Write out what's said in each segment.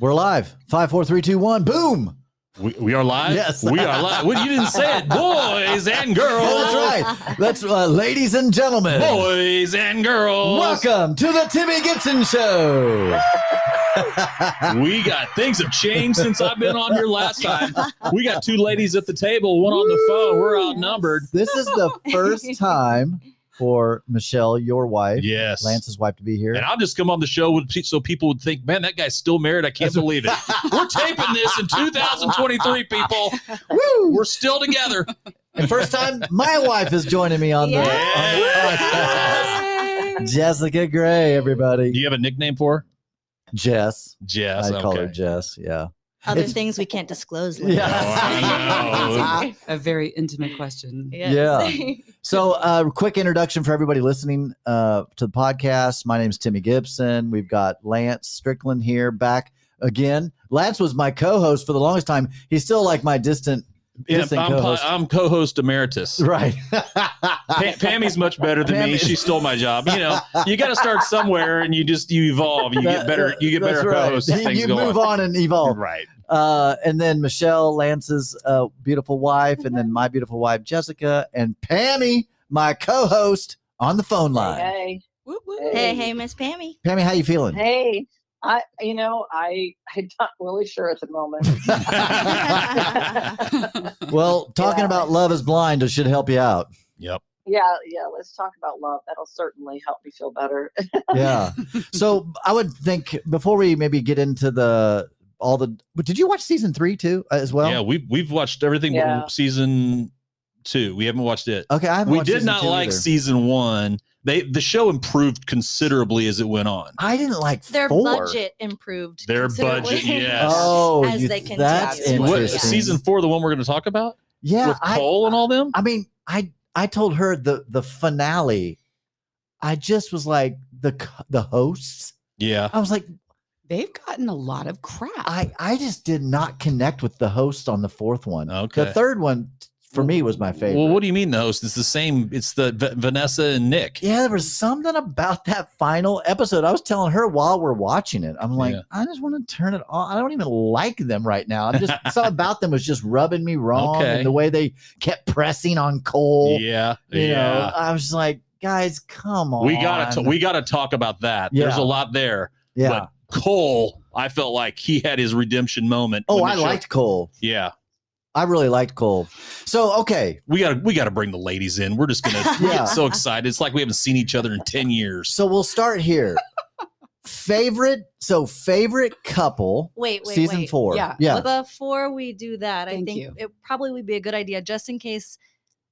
We're live. Five, four, three, two, one. Boom. We, we are live. Yes. we are live. Well, you didn't say it, boys and girls. That's right. That's uh, ladies and gentlemen. Boys and girls. Welcome to the Timmy Gibson Show. We got things have changed since I've been on here last time. We got two ladies at the table, one on the phone. We're outnumbered. this is the first time for Michelle, your wife, Yes. Lance's wife, to be here. And I'll just come on the show with, so people would think, man, that guy's still married. I can't believe it. We're taping this in 2023, people. Woo! We're still together. And first time my wife is joining me on the, on the Yeah. podcast. Jessica Gray, everybody. Do you have a nickname for her? Jess. Jess. I call her. Jess. Yeah. Other It's- things we can't disclose. Yeah. Oh, I a very intimate question. Yes. So, uh, quick introduction for everybody listening uh, to the podcast. My name is Timmy Gibson. We've got Lance Strickland here back again. Lance was my co-host for the longest time. He's still like my distant, Yeah, I'm, co-host. I'm co-host emeritus. right. Pa- Pammy's much better than me. Pammy- She stole my job. You know, you got to start somewhere, and you just you evolve. You get better. You get That's better right. co-hosts. You, you move on. on and evolve. Right. Uh, and then Michelle, Lance's uh, beautiful wife, and then my beautiful wife Jessica, and Pammy, my co-host on the phone line. Hey, Whoop, whoop. hey, hey, Miss Pammy. Pammy, how you feeling? hey. I, you know, I, I'm not really sure at the moment. Well, talking Yeah. about love is blind should help you out. Yep. yeah, yeah. Let's talk about love. That'll certainly help me feel better. yeah. So I would think before we maybe get into the all the. But did you watch season three too uh, as well? yeah, we've we've watched everything but Yeah. season two. We haven't watched it. Okay, I haven't We watched did not like either. season one. They the show improved considerably as it went on. I didn't like Their four. budget improved. Their budget, yes. Oh, As you- they continue. that's That's what- What interesting. season four? The one we're going to talk about Yeah, with I, Cole and all them. I mean, I I told her the the finale. I just was like the the hosts. Yeah. I was like, They've gotten a lot of crap. I I just did not connect with the host on the fourth one. Okay. The third one for me was my favorite. Well, what do you mean the host? It's the same. It's the V- Vanessa and Nick. Yeah, there was something about that final episode. I was telling her while we're watching it. I'm like, Yeah. I just want to turn it on. I don't even like them right now. I'm just something about them was just rubbing me wrong. Okay. And the way they kept pressing on Cole. Yeah. You yeah. know, I was like, guys, come on. we gotta t- we gotta talk about that. There's a lot there. yeah. But Cole, I felt like he had his redemption moment. oh, I show- liked Cole. Yeah, I really liked Cole. So okay, we gotta we gotta bring the ladies in. We're just gonna we Yeah. get so excited. It's like we haven't seen each other in ten years. so we'll start here. favorite, so favorite couple, Wait, wait, season wait. four. Yeah. yeah. Before we do that, I think you. it probably would be a good idea, just in case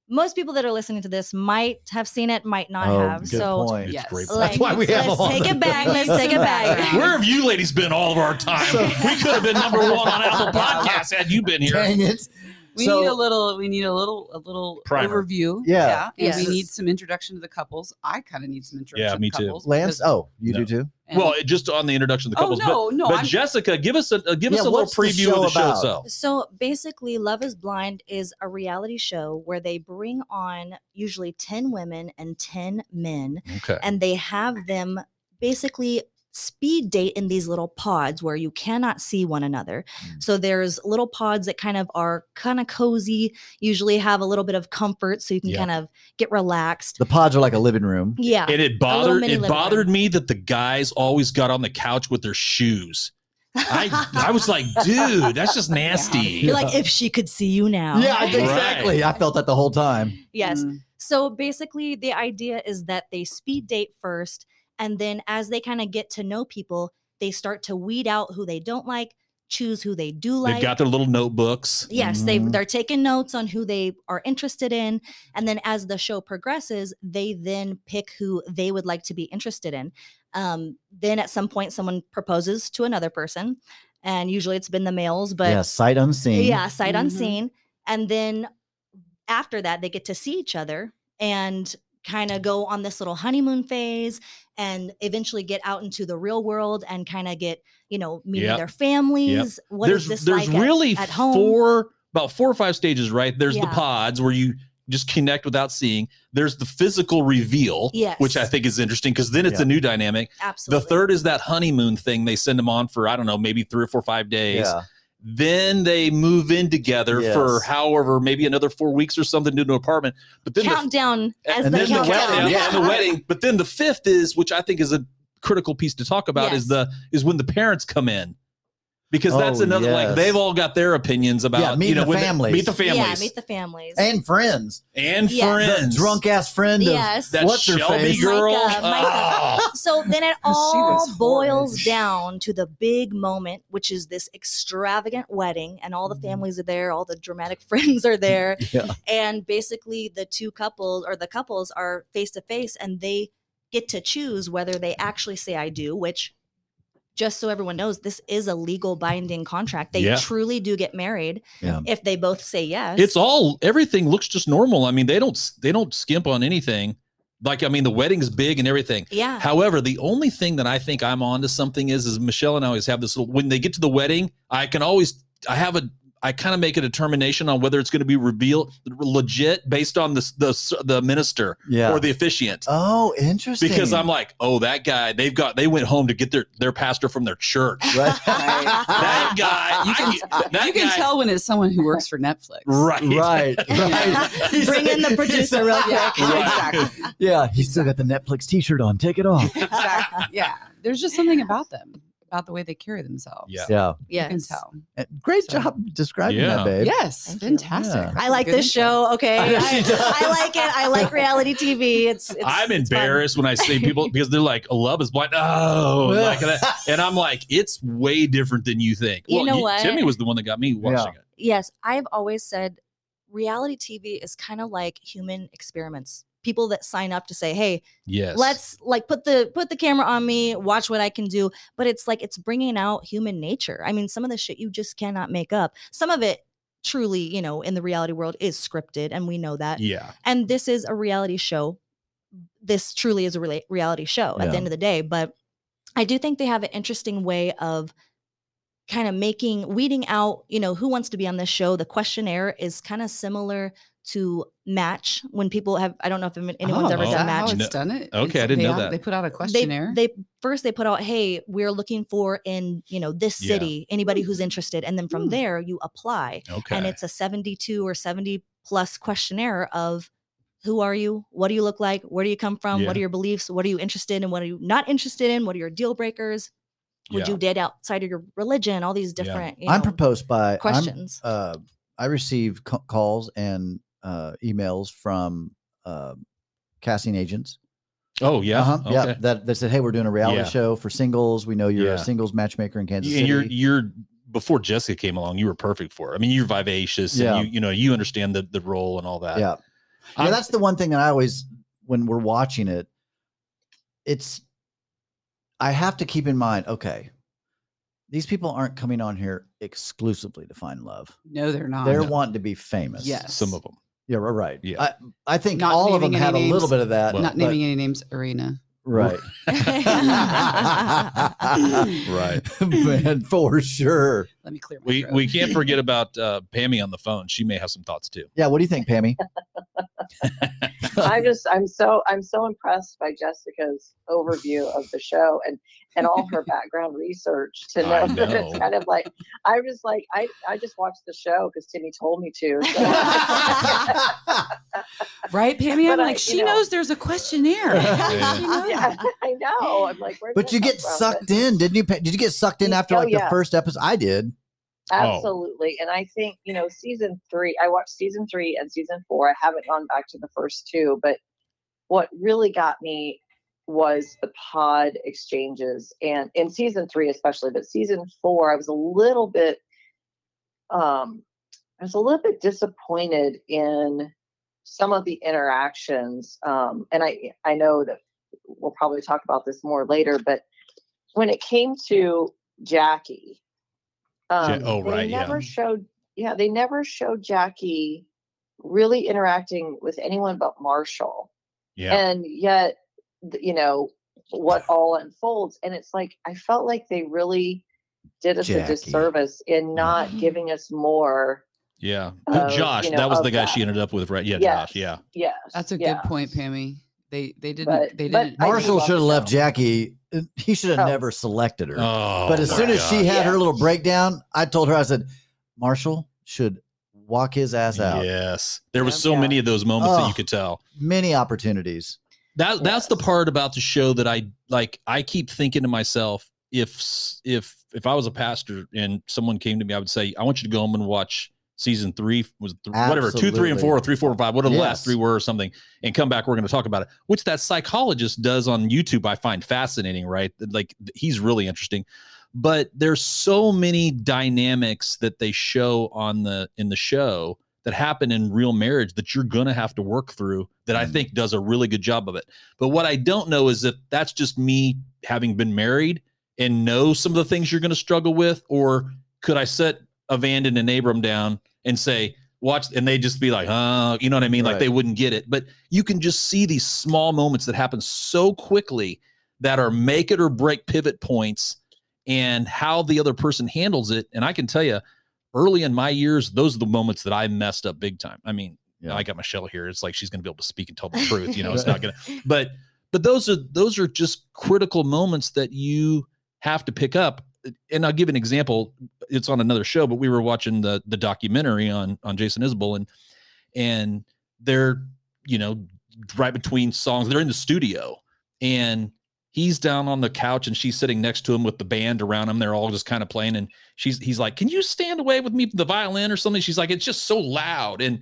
most people that are listening to this might have seen it, might not Oh, have. good So point. Yes. great. like, That's why we have let's them take it back. Let's take it back. Where have you ladies been all of our time? So- we could have been number one on Apple Podcasts had you been here. Dang it. We So- need a little. We need a little. A little Primer. overview. Yeah. and Yes. we need some introduction to the couples. I kind of need some introduction. Yeah, me to too. couples Lance, oh, you No. do too? and- Well, just on the introduction of the oh couples. no, no. but, but I'm, Jessica, give us a uh, give us a little what's the preview of the show about? itself. So basically, Love is Blind is a reality show where they bring on usually 10 women and 10 men, Okay. and they have them basically speed date in these little pods where you cannot see one another. Mm. So there's little pods that kind of are kind of cozy, usually have a little bit of comfort so you can Yeah. kind of get relaxed. The pods are like a living room. Yeah. And it bothered it bothered room. me that the guys always got on the couch with their shoes. I I was like, dude, that's just nasty. You're like, if she could see you now. Yeah, exactly. I felt that the whole time. Yes. Mm, So basically, the idea is that they speed date first, and then as they kind of get to know people, they start to weed out who they don't like, choose who they do like. They've got their little notebooks. yes, they Mhm. they're taking notes on who they are interested in, and then as the show progresses, they then pick who they would like to be interested in. Um, then at some point, someone proposes to another person, and usually it's been the males, but yeah, sight unseen. yeah, sight Mhm. unseen. And then after that, they get to see each other and kind of go on this little honeymoon phase and eventually get out into the real world and kind of get, you know, meeting Yep. their families. What is there's this there's like really at, home? four about four or five stages, right? There's the pods where you just connect without seeing. There's the physical reveal, Yes. which I think is interesting because then it's Yeah. a new dynamic. Absolutely. The third is that honeymoon thing. They send them on for I don't know, maybe three or four, five days. Yeah. Then they move in together for however, maybe another four weeks or something to an apartment. But then the countdown as and the then the countdown. wedding, Yeah. and the wedding. But then the fifth is, which I think is a critical piece to talk about, is the is when the parents come in, because that's Oh, another like they've all got their opinions about Yeah, meet you know the when they- families. meet the Yeah, families, meet the families. And friends. and Yes. friends, drunk ass friend of Yes. that what's her Shelby face? girl. Micah, Micah. Oh. so then it all boils horrid. down to the big moment, which is this extravagant wedding, and all the mm-hmm. families are there, all the dramatic friends are there, Yeah. and basically the two couples or the couples are face to face, and they get to choose whether they actually say "I do," which. Just so everyone knows, this is a legal binding contract. They Yeah. truly do get married Yeah. if they both say yes. It's all everything looks just normal. I mean, they don't they don't skimp on anything. Like I mean, the wedding's big and everything. yeah. However, the only thing that I think I'm on to something is, is Michelle and I always have this little, when they get to the wedding, I can always, I have a, I kind of make a determination on whether it's going to be revealed legit based on the, the, the minister Yeah. or the officiant. oh, interesting. Because I'm like, oh, that guy, they've got, they went home to get their, their pastor from their church. right. That guy, You can, I- that you can guy- tell when it's someone who works for Netflix. Right. right. Right. He's- Bring in the producer real quick. Yeah, Right. exactly. Yeah, he's still got the Netflix T-shirt on. Take it off. exactly. Yeah. There's just something about them, about the way they carry themselves. Yeah. Yeah, You can tell. Uh, great So- job describing Yeah. that, babe. Yes. Thank fantastic. Yeah. That's I a like good this intro. show. Okay, I I. I like it. I like reality TV. It's. it's I'm it's fun. embarrassed when I see people because they're like, love is blind. Oh, like that. And I'm like, it's way different than you think. You know what? Timmy was the one that got me watching it. Yes, I've always said reality TV is kind of like human experiments. People that sign up to say, "Hey, Yes. let's like put the put the camera on me, watch what I can do." But it's like it's bringing out human nature. I mean, some of the shit you just cannot make up. Some of it truly, you know, in the reality world is scripted and we know that. Yeah. and this is a reality show this truly is a rela- reality show at Yeah. the end of the day but i do think they have an interesting way of kind of making weeding out you know who wants to be on this show the questionnaire is kind of similar to match when people have i don't know if anyone's Oh, ever is is done that how match No. it's done it? Okay, It's- I didn't they know out- that. They put out a questionnaire. they first they put out hey we're looking for in you know this Yeah. city anybody who's interested and then from Hmm. there you apply Okay. and it's a 72 or 70 plus questionnaire of who are you what do you look like where do you come from Yeah. what are your beliefs what are you interested in what are you not interested in what are your deal breakers would Yeah. you date outside of your religion all these Yeah. different you I'm proposed by I'm- questions uh, I receive ca- calls and uh, emails from uh, casting agents. oh yeah. Uh-huh, Okay. Yeah, that, that said, hey, we're doing a reality Yeah. show for singles. We know you're Yeah. a singles matchmaker in Kansas and City. you're you're before Jessica came along, you were perfect for it. I mean, you're vivacious Yeah. and you you know you understand the the role and all that. yeah, yeah. I'm- That's the one thing that I always, when we're watching it, it's I have to keep in mind. Okay, these people aren't coming on here exclusively to find love. no, they're not. They're wanting to be famous. Yes. some of them. Yeah, right. right. Yeah. I, I think Not all of them naming any have a little names. bit of that. Well, not but- naming any names, Irina. Right. Right. Man, for sure. Let me clear my We throat. we can't forget about uh Pammy on the phone. She may have some thoughts too. Yeah. What do you think, Pammy? I'm just I'm so I'm so impressed by Jessica's overview of the show and and all her background research to know, I that it's kind of like I was like I I just watched the show because Timmy told me to. So. right, Pammy? I'm But I- like, she know- knows there's a questionnaire. Yeah. Yeah, I know. I'm like, but you get sucked in, didn't you? Pa- Did you get sucked in after oh, like the first episode? I did. Oh. Absolutely. And I think, you know, season three, I watched season three and season four. I haven't gone back to the first two, but what really got me was the pod exchanges. And in season three, especially, but season four, I was a little bit, um, I was a little bit disappointed in some of the interactions. Um, and I, I know that we'll probably talk about this more later, but when it came to Jackie, um, oh, they right, yeah. never showed, yeah, they never showed Jackie really interacting with anyone but Marshall. Yeah. And yet, you know, what all unfolds. And it's like, I felt like they really did us Jackie. a disservice in not Mhm. giving us more Yeah. of, Josh, you know, that was the guy that. she ended up with, right? Yeah, Yes. Josh. Yeah. Yes, That's a yeah. good point, Pammy. They they didn't But- they didn't Marshall should have left. Jackie. uh, He should have Oh. never selected her. Oh, but as soon as she God. had her little breakdown, I told her, I said, Marshall should walk his ass out. Yes. There was so Yeah. many of those moments that Oh. you could tell. Many opportunities. That that's the part about the show that I like. I keep thinking to myself, if if if I was a pastor and someone came to me, I would say, I want you to go home and watch season three, was th- whatever two, three, and four, or three, four, and five, whatever the last three were, or something, and come back. We're going to talk about it. Which that psychologist does on YouTube, I find fascinating. Right, like he's really interesting. But there's so many dynamics that they show on the in the show that happen in real marriage that you're going to have to work through that I Mm. think does a really good job of it. But what I don't know is if that's just me having been married and know some of the things you're going to struggle with, or could I set a and Abram down and say, watch, and they just be like, uh, you know what I mean? Like they wouldn't get it. But you can just see these small moments that happen so quickly that are make it or break pivot points and how the other person handles it. And I can tell you, early in my years, those are the moments that I messed up big time. I mean, Yeah. I got Michelle here. It's like she's going to be able to speak and tell the truth. You know, it's not going to, but, but those are, those are just critical moments that you have to pick up. And I'll give an example. It's on another show, but we were watching the, the documentary on, on Jason Isbell and, and they're, you know, right between songs, they're in the studio and he's down on the couch and she's sitting next to him with the band around him. They're all just kind of playing. And she's, he's like, can you stand away with me the violin or something? She's like, it's just so loud. And,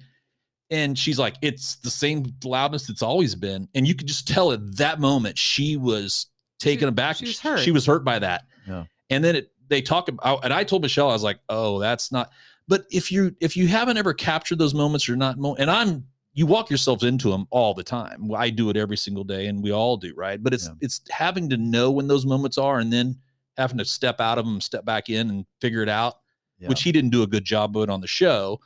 and she's like, it's the same loudness it's always been. And you could just tell at that moment she was taken She- aback. she was hurt. She was hurt by that. And then it, they talk about, and I told Michelle, I was like, oh, that's not, but if you, if you haven't ever captured those moments you're not, mo- and I'm, you walk yourselves into them all the time. I do it every single day and we all do. Right. But it's, Yeah. it's having to know when those moments are and then having to step out of them, step back in and figure it out Yeah. which he didn't do a good job of it on the show.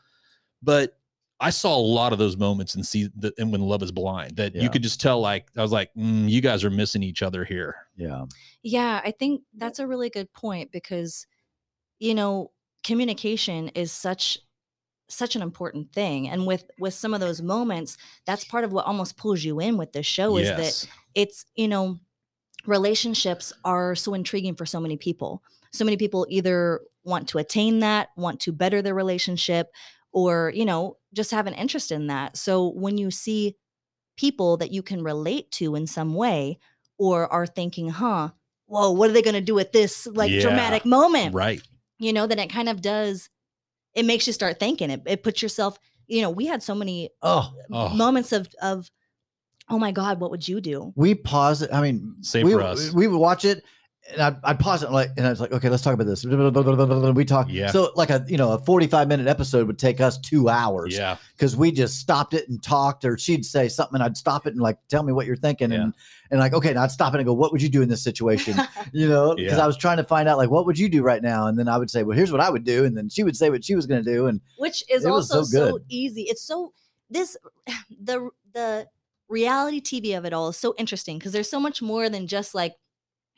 But I saw a lot of those moments and see that, and when Love is Blind, that Yeah. you could just tell. Like I was like, mm, you guys are missing each other here. yeah. Yeah, I think that's a really good point because you know, communication is such such an important thing and with with some of those moments that's part of what almost pulls you in with this show is that it's you know relationships are so intriguing for so many people so many people either want to attain that want to better their relationship or you know just have an interest in that so when you see people that you can relate to in some way or are thinking huh whoa what are they going to do with this like Yeah. dramatic moment right. you know then it kind of does it makes you start thinking it, it puts yourself you know we had so many Oh, uh, Oh. moments of of oh my god what would you do we pause it. I mean, Same we, for us. We would watch it, and I'd, I'd pause it like, and I was like, okay, let's talk about this. We talk. Yeah. So like a you know a forty five minute episode would take us two hours Yeah. because we just stopped it and talked, or she'd say something, and I'd stop it and like tell me what you're thinking, and and like okay, now I'd stop it and go, what would you do in this situation? you know, because I was trying to find out like what would you do right now, and then I would say, well, here's what I would do, and then she would say what she was going to do, and which is also so so, easy it's so this the the reality tv of it all is so interesting because there's so much more than just like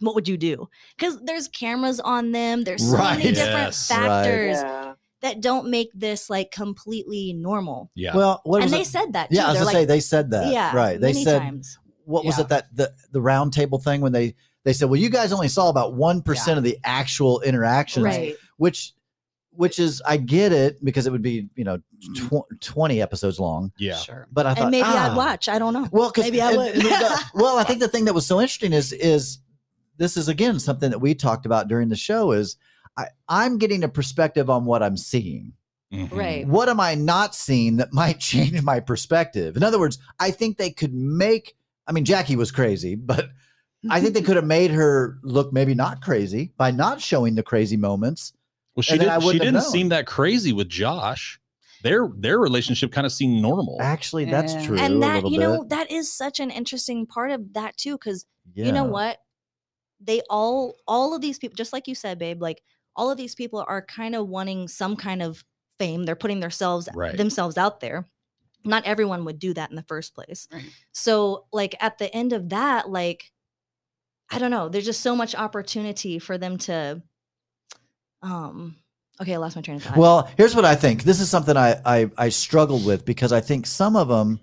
what would you do because there's cameras on them there's so many Right. different Yes. Right. factors Yeah. that don't make this like completely normal Yeah. well, what and was they it? said that too. Yeah, I was They're gonna like, say they said that. yeah right. They many said times what was it that the the round table thing when they they said, well, you guys only saw about one percent of the actual interactions, right which which is I get it because it would be you know tw- twenty episodes long, yeah. Sure. but I thought and maybe ah. i'd watch i don't know Well, 'cause- Maybe I would. the- well, I think the thing that was so interesting is is this is again something that we talked about during the show is I, I'm getting a perspective on what I'm seeing. Mhm. right What am I not seeing that might change my perspective? In other words, I think they could make. I mean, Jackie was crazy, but I think they could have made her look maybe not crazy by not showing the crazy moments. Well, she And I didn't. She didn't seem that crazy with Josh. Their their relationship kind of seemed normal. Actually, that's Yeah. true. and that little you know that is such an interesting part of that too because Yeah. you know what they all all of these people just like you said babe like all of these people are kind of wanting some kind of fame they're putting themselves Right. themselves out there not everyone would do that in the first place Right. so like at the end of that like i don't know there's just so much opportunity for them to um Okay, I lost my train of thought. Well, here's what I think. This is something I I, I struggled with because I think some of them,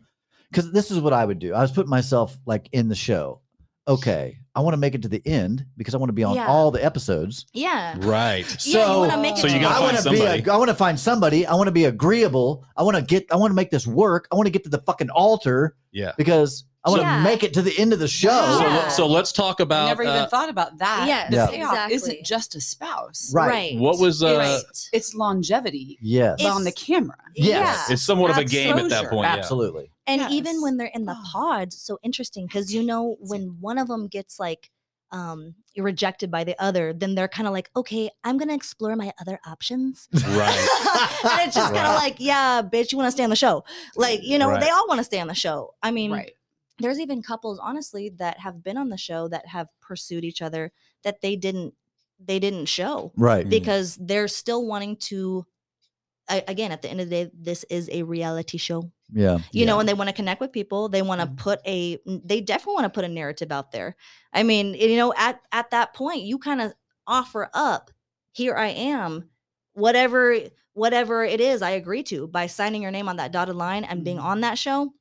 because this is what I would do. I was putting myself like in the show. Okay, I want to make it to the end because I want to be on Yeah. all the episodes. yeah. Right. Yeah, you So, wanna make it So you gotta I find want to be. somebody. A, I want to find somebody. I want to be agreeable. I want to get. I want to make this work. I want to get to the fucking altar Yeah. because I want to Yeah. make it to the end of the show. So, Yeah. let- so let's talk I about never even uh, thought about that. Yes, the Yeah. payoff exactly. isn't just a spouse. Right. what was uh, Right. It's longevity Yes. on the camera. Yes. Yeah. it's somewhat of a game at that Exposure. point. Yeah. Absolutely. And Yes. even when they're in the Oh. pods, so interesting because you know when one of them gets like um rejected by the other, then they're kind of like, okay, I'm gonna explore my other options. Right. and it's just kind of Right. like, yeah, bitch, you want to stay on the show. Like, you know, Right. they all want to stay on the show. I mean, Right. there's even couples, honestly, that have been on the show that have pursued each other that they didn't they didn't show Right. Mm. because they're still wanting to a- again at the end of the day this is a reality show Yeah. you know and they want to connect with people they want to Mhm. put a they definitely want to put a narrative out there i mean you know at at that point you kind of offer up here i am whatever whatever it is i agree to by signing your name on that dotted line and being Mhm. on that show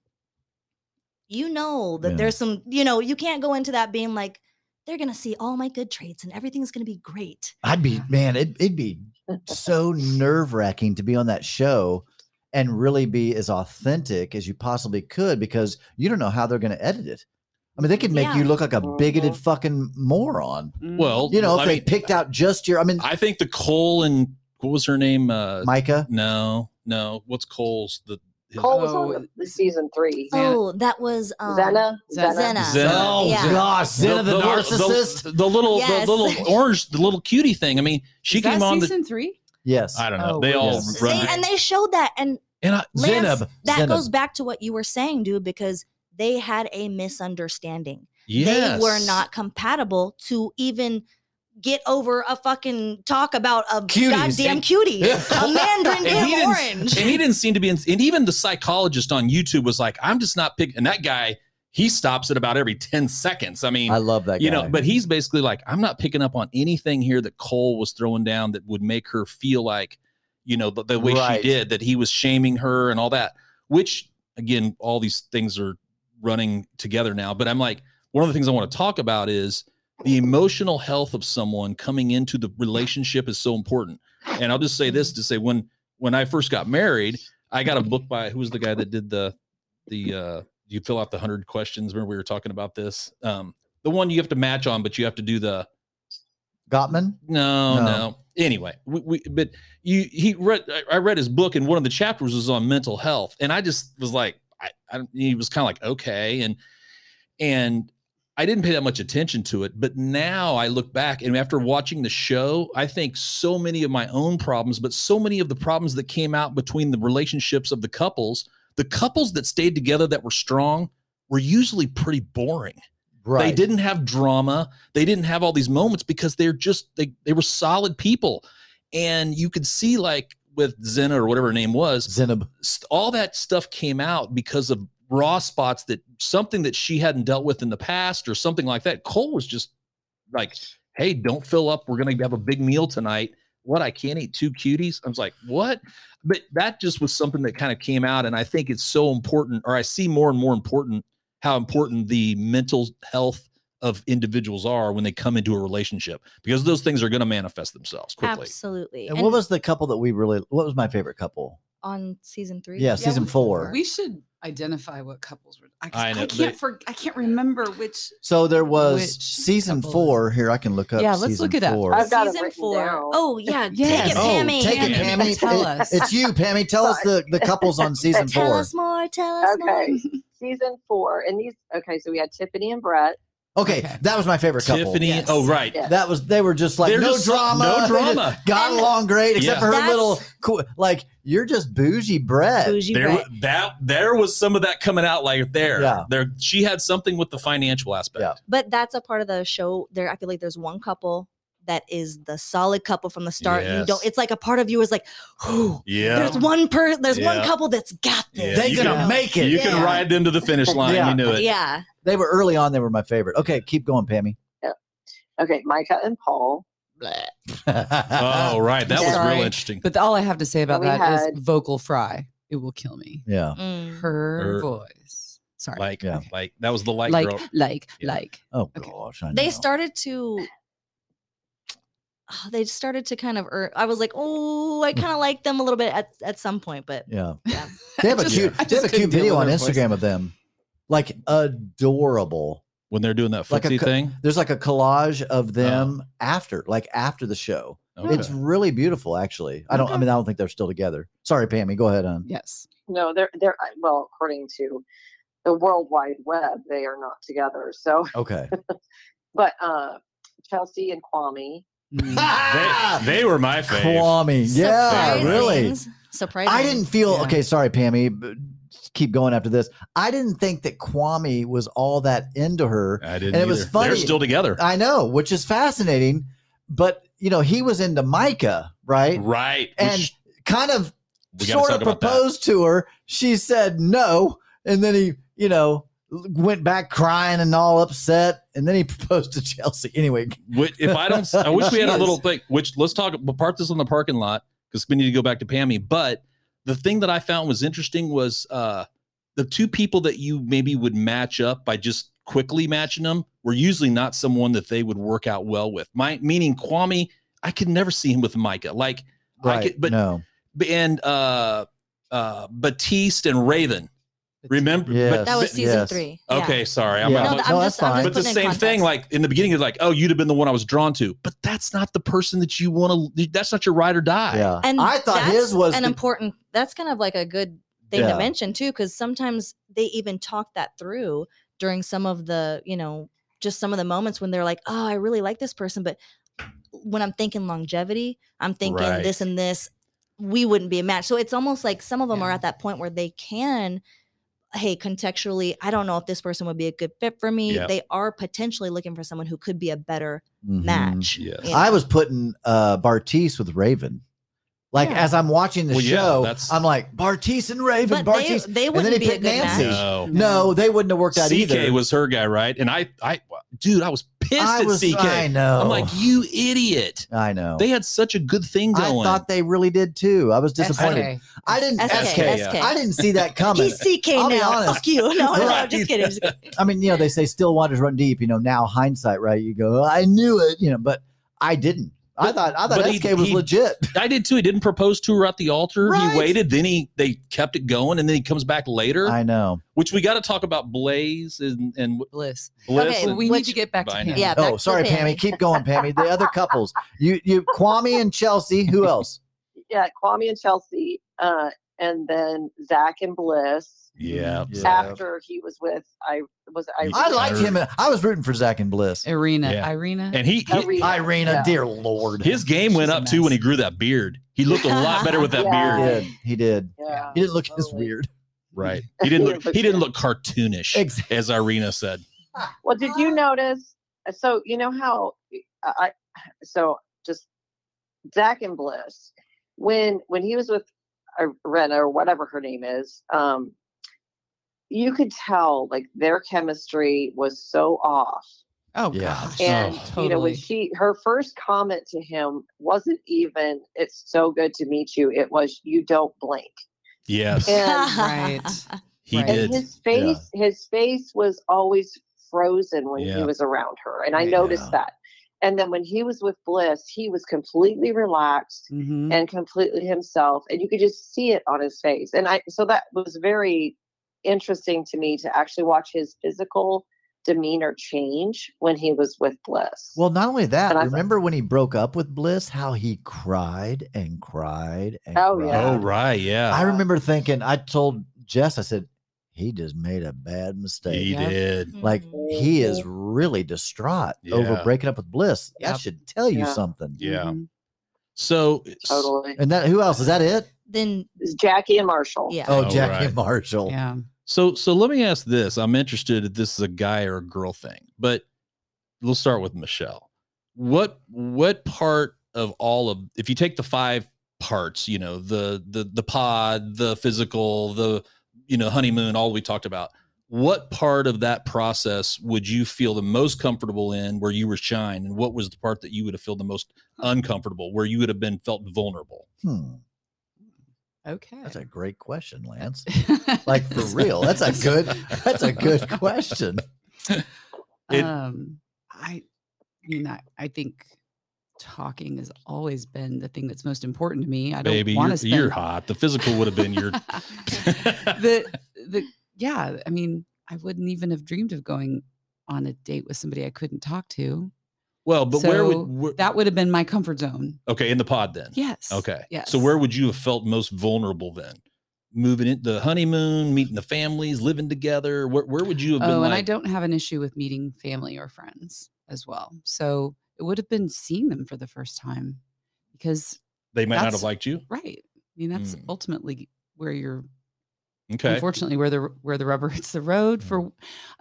you know that Yeah. there's some you know you can't go into that being like they're gonna see all my good traits and everything's gonna be great I'd be man. It, it'd be so nerve wracking to be on that show and really be as authentic as you possibly could because you don't know how they're going to edit it. I mean, they could make you look like a bigoted Mhm. fucking moron. Well, You know, if I they mean, picked out just your. I mean, I think the Cole and what was her name? Uh, Micah. no, no. What's Cole's the his- Cole was Oh, on the, the season three. Xana- oh that was um, Zena, Zena. Zena. Zena. Oh Yeah. gosh, Zena the, little- narcissist. the, the little, Yes. the little orange, the little cutie thing. I mean, she Is that came on season the. three? yes, I don't know. Oh, they all yes. run. They, and they showed that and and I, Lance, Zanab. that Zanab. goes back to what you were saying, dude, because they had a misunderstanding. yes. They were not compatible to even get over a fucking talk about a Cuties. goddamn cutie, Yeah. a mandarin And he didn't- orange. and he didn't seem to be. In, and even the psychologist on YouTube was like, "I'm just not picking." And that guy, he stops at about every ten seconds. I mean, I love that. you know, but he's basically like, "I'm not picking up on anything here that Cole was throwing down that would make her feel like, you know, the, the way Right. she did, that he was shaming her and all that." Which, again, all these things are running together now. But I'm like, one of the things I want to talk about is the emotional health of someone coming into the relationship is so important. And I'll just say this to say when when I first got married, I got a book by who was the guy that did the the uh you fill out the hundred questions. Remember we were talking about this? Um the one you have to match on, but you have to do the Gottman. no, No. no. Anyway, we, we but you he read I- I read his book and one of the chapters was on mental health, and I just was like, I, I he was kind of like okay, and and I didn't pay that much attention to it, but now I look back and after watching the show, I think so many of my own problems, but so many of the problems that came out between the relationships of the couples, the couples that stayed together that were strong were usually pretty boring. Right. They didn't have drama. They didn't have all these moments because they're just they they were solid people. And you could see like with Zena or whatever her name was, Zanab. all that stuff came out because of raw spots that something that she hadn't dealt with in the past or something like that. Cole was just like, "Hey, don't fill up. We're going to have a big meal tonight." What? I can't eat two cuties. I was like, "What?" But that just was something that kind of came out, and I think it's so important, or I see more and more important how important the mental health of individuals are when they come into a relationship because those things are going to manifest themselves quickly. Absolutely. And what was the couple that we really? What was my favorite couple? on season three? Yeah, season we- four. We should identify what couples were. I, I I, can't they- for, I can't remember which. So there was season couple is- four. Here, I can look up. Yeah, let's look it up. four. I've got season written four. down. Oh yeah, Yes. take it, Oh, Pammy. take it, Pammy. Pammy. Tell It- us. It's you, Pammy. Tell us the, the couples on season Tell four. us more. Tell us Okay. more. season four, and these. Okay, so we had Tiffany and Brett. Okay, Okay. that was my favorite couple. Tiffany, Yes. oh right, Yeah. That was they were just like They're no just drama, no drama. got And along great, except Yeah. for her little cool. Like you're just bougie bread. Bougie there Brett. that there was some of that coming out like there. Yeah. There she had something with the financial aspect. Yeah. but that's a part of the show there i feel like there's one couple that is the solid couple from the start you don't it's like a part of you is like whew, Yeah. there's one per there's one couple that's got this Yeah, They you gonna can- make it. You can Yeah. ride into the finish line. Yeah. You knew it. yeah They were early on. They were my favorite. Okay, keep going, Pammy. Okay, Micah and Paul. Oh, right. That was real interesting. But all I have to say about We that is had- vocal fry. It will kill me. yeah. Mm. Her Her- voice. Sorry. Like, Yeah. like that was the light, like, girl. like, Yeah. like. Oh Okay. gosh, I they know. started to oh, they started to kind of earn, i was like oh i kind of like them a little bit at, at some point but Yeah, yeah they have a just- cute. I They have just a cute couldn't deal video with on her voice. Instagram of them, like adorable. when they're doing that Like a thing. There's like a collage of them after, like after the show. Okay. It's really beautiful, actually. I don't. I mean, I don't think they're still together. Sorry, Pammy. Go ahead, on. Yes. No, they're they're well, according to the World Wide Web, they are not together. So, Okay. but uh, Chelsea and Kwame, Mm. they, they were my fave. Kwame. Yeah, really. Surprisings. surprising I didn't feel Yeah. okay. Sorry, Pammy. Keep going after this. I didn't think that Kwame was all that into her. I didn't. And it was either. funny- They're still together. I know, which is fascinating. But you know, he was into Micah, right? right. And Which- kind of sort of proposed to her. She said no, and then he, you know, went back crying and all upset, and then he proposed to Chelsea. Anyway, if I don't, I wish we had a little thing. Which let's talk. We'll park this on the parking lot because we need to go back to Pammy. But the thing that I found was interesting was uh the two people that you maybe would match up by just quickly matching them were usually not someone that they would work out well with. My meaning Kwame, I could never see him with Micah. Like, I right? could, but no, and uh uh Batiste and Raven. Remember? Yes. that was season Yes. three Okay, yeah. sorry. I'm, Yeah. I'm- No, No, I'm that's just, I'm fine. just but the putting in same thing, like in the beginning, it's like, oh, you'd have been the one I was drawn to, but that's not the person that you want to. That's not your ride or die. yeah. and I thought his was an the- important that's kind of like a good thing Yeah. to mention too because sometimes they even talk that through during some of the you know just some of the moments when they're like oh i really like this person but when i'm thinking longevity i'm thinking this and this we wouldn't be a match so it's almost like some of them are at that point where they can hey contextually i don't know if this person would be a good fit for me Yep. they are potentially looking for someone who could be a better Mhm. match Yes. you I was putting uh Bartise with Raven. Like Yeah. as I'm watching the Well, show, that's- I'm like Bartise and Raven. but they, Bartise. they then wouldn't he be a picked good Nancy. match No. no, they wouldn't have worked out SK either. SK was her guy, right? And I, I, dude, I was pissed I at was, SK. I know. I'm like, you idiot. I know. They had such a good thing going. I thought they really did too. I was disappointed. SK. I didn't. SK, SK, yeah. I didn't see that coming. He's SK I'll now. honest. Fuck you. No, no, no, Right. just kidding. just kidding. I mean, you know, they say still waters run deep. You know, now hindsight, right? You go, oh, I knew it. You know, but I didn't. I thought I thought but he- was he- legit. I did too. He didn't propose to her at the altar. Right. He waited, then he they kept it going, and then he comes back later. I know. which we got to talk about Blaze and, and Bliss. Bliss. Okay, and- we which- need to get back to Bye him. now. Yeah. back Oh, sorry, Pammy. Pammy. Keep going, Pammy. The other couples. You, you, Kwame and Chelsea. Who else? yeah, Kwame and Chelsea, uh, and then Zach and Bliss. Yeah, Yeah. After he was with, I was I. I liked him. I was rooting for Zach and Bliss. Irina. Yeah. Irina. and he, he Irina. Irina, Yeah. dear Lord. his game She's went a up too when he grew that beard. He looked a lot better with that Yeah. he beard. did. He did. Yeah. He didn't look as weird. Right. He didn't look. He didn't look cartoonish, Exactly. as Irina said. Well, did you notice? So you know how I I- so just Zach and Bliss when when he was with Rena or whatever her name is, um, you could tell like their chemistry was so off. oh Yeah. gosh. And Oh, you know when she her first comment to him wasn't even "It's so good to meet you." It was "You don't blink." Yes, And, Right. he Right. did. his face his face was always frozen when Yeah. he was around her, and I Right. noticed that. And then when he was with Bliss, he was completely relaxed Mhm. and completely himself, and you could just see it on his face. And I so that was very interesting to me to actually watch his physical demeanor change when he was with Bliss. Well, not only that, And I remember when he broke up with Bliss, how he cried and cried and Oh, cried. yeah. oh right, yeah, I remember thinking, I told Jess, I said, he just made a bad mistake. he Yeah. did. Like Mhm. he is really distraught over breaking up with Bliss. That Yep. should tell you Yeah. something. Yeah. Mhm. So totally. And that who else? Is that it? then It's Jackie and Marshall. yeah. Oh, Oh, Jackie right. Marshall. Yeah. So so let me ask this. I'm interested if this is a guy or a girl thing, but we'll start with Michelle. What what part of all of if you take the five parts, you know, the the the pod, the physical, the you know, honeymoon, all we talked about, what part of that process would you feel the most comfortable in where you were shying and what was the part that you would have felt the most uncomfortable where you would have been felt vulnerable Hmm. Okay. That's a great question, Lance. Like for real. That's a good that's a good question. It- um, I mean, I, I think talking has always been the thing that's most important to me. I don't baby want you're, to you're hot the physical would have been your the the yeah. I mean, I wouldn't even have dreamed of going on a date with somebody I couldn't talk to. Well but where would where, That would have been my comfort zone. okay in the pod then Yes. okay Yes. so where would you have felt most vulnerable then moving in the honeymoon meeting the families living together where, where would you have been Oh, and I don't have an issue with meeting family or friends as well. So it would have been seeing them for the first time because, they might not have liked you right. I mean, that's Mm. ultimately where you're okay unfortunately where the where the rubber hits the road for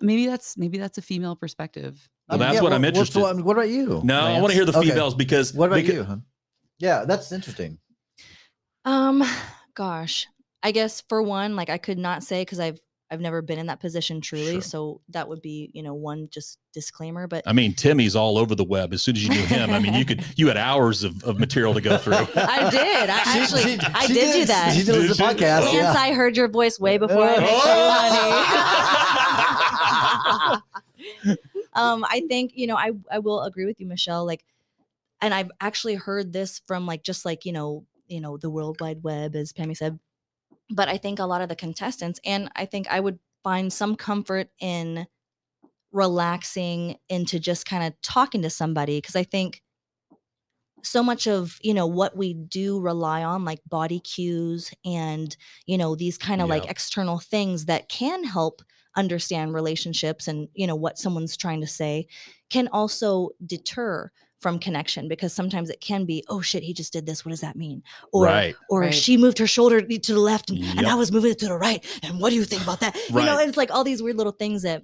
maybe that's maybe that's a female perspective. Well, you know? that's what I'm interested- What, what about you? no i want to hear the Okay. females because What about because- you? Huh? Yeah, that's interesting. Um, gosh, I guess for one, like I could not say because I've I've never been in that position truly, Sure. so that would be you know one just disclaimer. But I mean, Timmy's all over the web. As soon as you knew him, I mean, you could you had hours of, of material to go through. I did. I She- actually she- I she did, do that. She did listen the Did podcast. Lance, yeah. I heard your voice way before I met you, honey. Um, I think you know I I will agree with you, Michelle. Like, and I've actually heard this from like just like you know you know the World Wide Web, as Pammy said. But I think a lot of the contestants, and I think I would find some comfort in relaxing into just kind of talking to somebody because I think so much of you know what we do rely on like body cues and you know these kind of like external things that can help understand relationships and you know what someone's trying to say can also deter from connection because sometimes it can be oh shit he just did this. What does that mean? or right. or Right. she moved her shoulder to the left and, and I was moving it to the right and what do you think about that? You know it's like all these weird little things that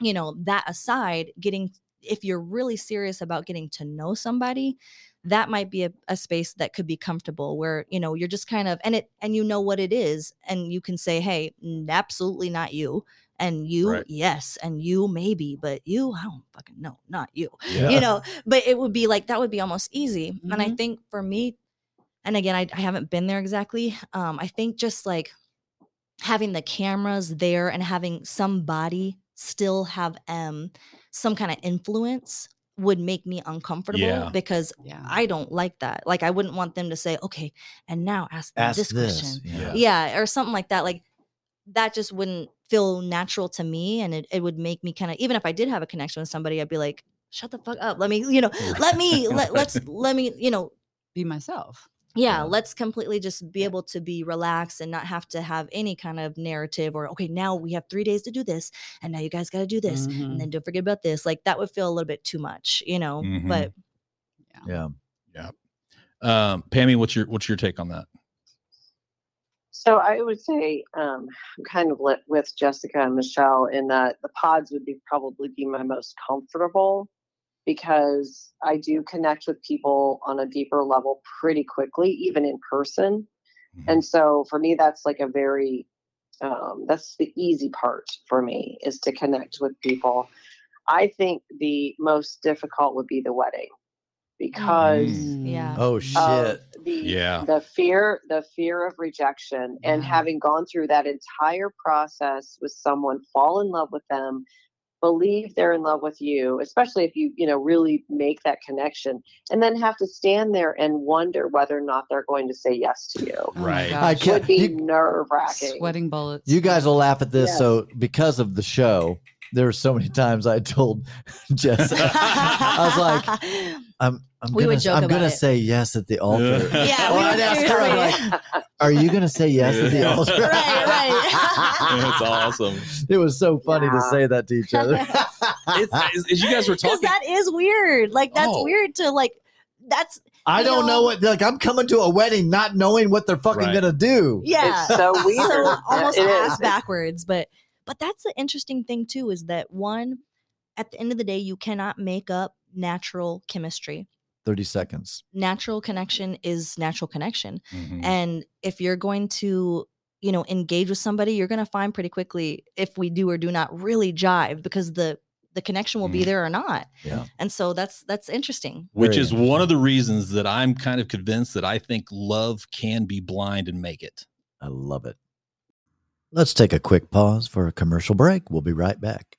you know that aside getting if you're really serious about getting to know somebody that might be a, a space that could be comfortable where you know you're just kind of and it and you know what it is and you can say hey absolutely not you and you Right. yes and you maybe but you i don't fucking know not you Yeah. you know but it would be like that would be almost easy and i Mhm. think for me and again I, I haven't been there exactly um i think just like having the cameras there and having somebody still have um some kind of influence would make me uncomfortable Yeah. because Yeah. i don't like that like i wouldn't want them to say okay and now ask, Ask this, this. question Yeah. yeah or something like that like that just wouldn't feel natural to me and it, it would make me kind of even if i did have a connection with somebody i'd be like shut the fuck up let me you know let me let, let's let me you know Be myself. yeah, Yeah. let's completely just be able to be relaxed and not have to have any kind of narrative or okay now we have three days to do this and now you guys got to do this Mhm. and then don't forget about this like that would feel a little bit too much you know Mhm. but Yeah. Um, Pammy, what's your what's your take on that? So I would say um, I'm kind of lit with Jessica and Michelle in that the pods would be probably be my most comfortable because I do connect with people on a deeper level pretty quickly, even in person. Mhm. And so for me, that's like a very um, that's the easy part for me is to connect with people. I think the most difficult would be the wedding because mm. Yeah. Oh shit. the Yeah. the fear the fear of rejection and Yeah. having gone through that entire process with someone fall in love with them believe they're in love with you especially if you you know really make that connection and then have to stand there and wonder whether or not they're going to say yes to you Oh Right. I gosh. can't- would be nerve wracking Sweating bullets. You guys will laugh at this. Yes. So because of the show, there were so many times I told Jess, I was like, I'm, I'm We gonna, would joke I'm gonna it. say yes at the altar. yeah Well, we I'd ask her, I'm like, Are you gonna say yes at the altar? Right, right. That's awesome. It was so funny to say that to each other. It's, as, as you guys were talking, that is weird like that's Oh. weird to like that's I don't know know- what like I'm coming to a wedding not knowing what they're fucking Right. gonna do. yeah it's so weird so almost it ass is. backwards but but that's the interesting thing too is that one at the end of the day you cannot make up natural chemistry 30 seconds. natural connection is natural connection Mhm. and if you're going to you know engage with somebody you're going to find pretty quickly if we do or do not really jive because the the connection will be Mm. there or not Yeah. and so that's that's interesting which Very is one of the reasons that I'm kind of convinced that I think love can be blind and make it. I love it. Let's take a quick pause for a commercial break. We'll be right back.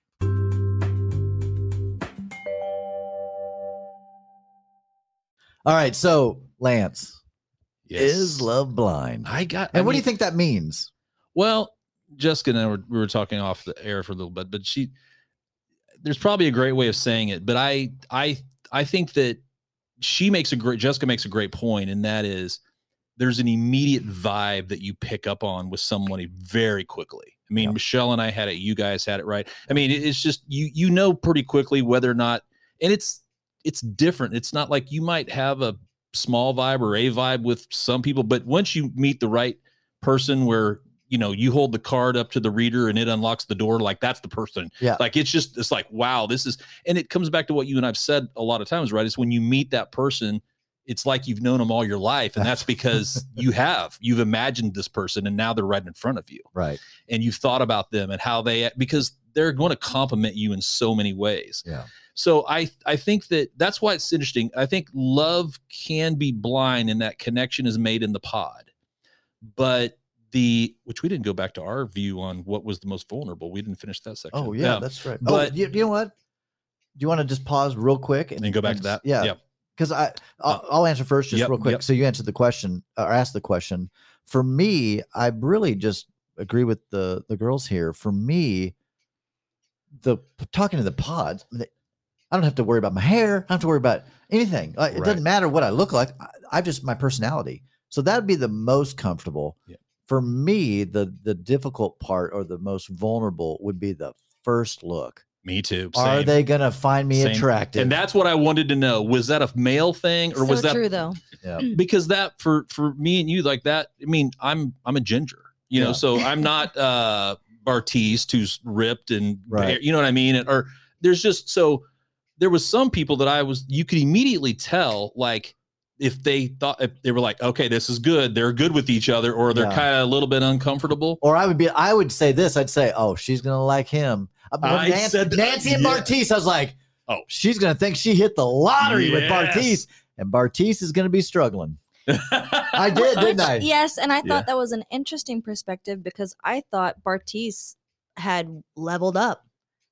All right, so Lance, is love blind? I got. And I what do you think that means? Well, Jessica and I were, we were talking off the air for a little bit, but she, there's probably a great way of saying it, but I, I, I think that she makes a great, Jessica makes a great point, and that is there's an immediate vibe that you pick up on with somebody very quickly. I mean, Yeah. Michelle and I had it, you guys had it right. I mean, it's just you, you know, pretty quickly whether or not, and it's, it's different. It's not like you might have a small vibe or a vibe with some people, but once you meet the right person where you know you hold the card up to the reader and it unlocks the door like that's the person Yeah. like it's just it's like wow this is and it comes back to what you and i've said a lot of times right is when you meet that person it's like you've known them all your life and that's because you have. You've imagined this person and now they're right in front of you. Right. and you've thought about them and how they because they're going to compliment you in so many ways. Yeah. so i i think that that's why it's interesting. I think love can be blind and that connection is made in the pod. But the which we didn't go back to our view on what was the most vulnerable. We didn't finish that section. Oh yeah, that's right. Oh, but but- oh, you, you know what? Do you want to just pause real quick and then go back to that? Yeah, yep because I I'll, uh, I'll answer first just yep, real quick. yep. So you answered the question or asked the question. For me, I really just agree with the the girls here. For me, the talking to the pods, I don't have to worry about my hair. I don't have to worry about anything. Like, It doesn't matter what I look like. I, I just my personality. So that would be the most comfortable. Yeah. For me, the the difficult part or the most vulnerable would be the first look. Me too Are they gonna find me Same. attractive? and that's what i wanted to know was that a male thing or so was that true though yeah. because that for for me and you like that i mean i'm i'm a ginger you know so i'm not uh bartise who's ripped and Right. you know what i mean And, or there's just so there was some people that i was you could immediately tell like if they thought if they were like okay this is good they're good with each other or they're Yeah. kind of a little bit uncomfortable Or I would be, I would say this. I'd say, oh, she's gonna like him. Uh, but I Nancy, said that- Nancy and yeah. Bartise. I was like, Oh. she's gonna think she hit the lottery with Yes. Bartise, and Bartise is gonna be struggling. I did, didn't I? yes and i Yeah. thought that was an interesting perspective because i thought bartise had leveled up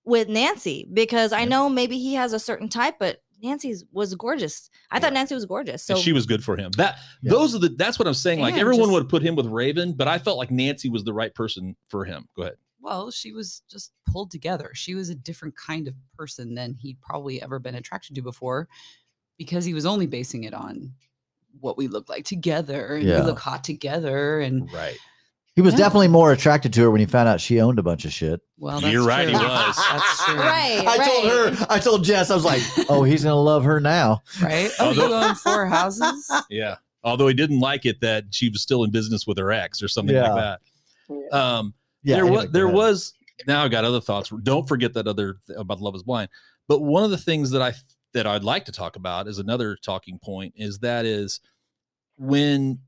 with nancy because i Yeah. know maybe he has a certain type but nancy's was gorgeous i thought nancy was gorgeous so and she was good for him that Yeah. those are the that's what i'm saying like And everyone just- would have put him with raven but i felt like nancy was the right person for him go ahead Well, she was just pulled together. She was a different kind of person than he'd probably ever been attracted to before because he was only basing it on what we look like together and Yeah. we look hot together. And right He was Yeah. definitely more attracted to her when he found out she owned a bunch of shit. well, that's You're right, he was. That's true. Right. I told her, I told Jess, I was like, oh, he's gonna love her now. Right? Oh, you own four houses? Yeah. Although he didn't like it that she was still in business with her ex or something Yeah. like that. Yeah. Um, Yeah, there anyway, was there was now I got other thoughts. Don't forget that other th- about Love is Blind. But one of the things that I that I'd like to talk about is another talking point is that is when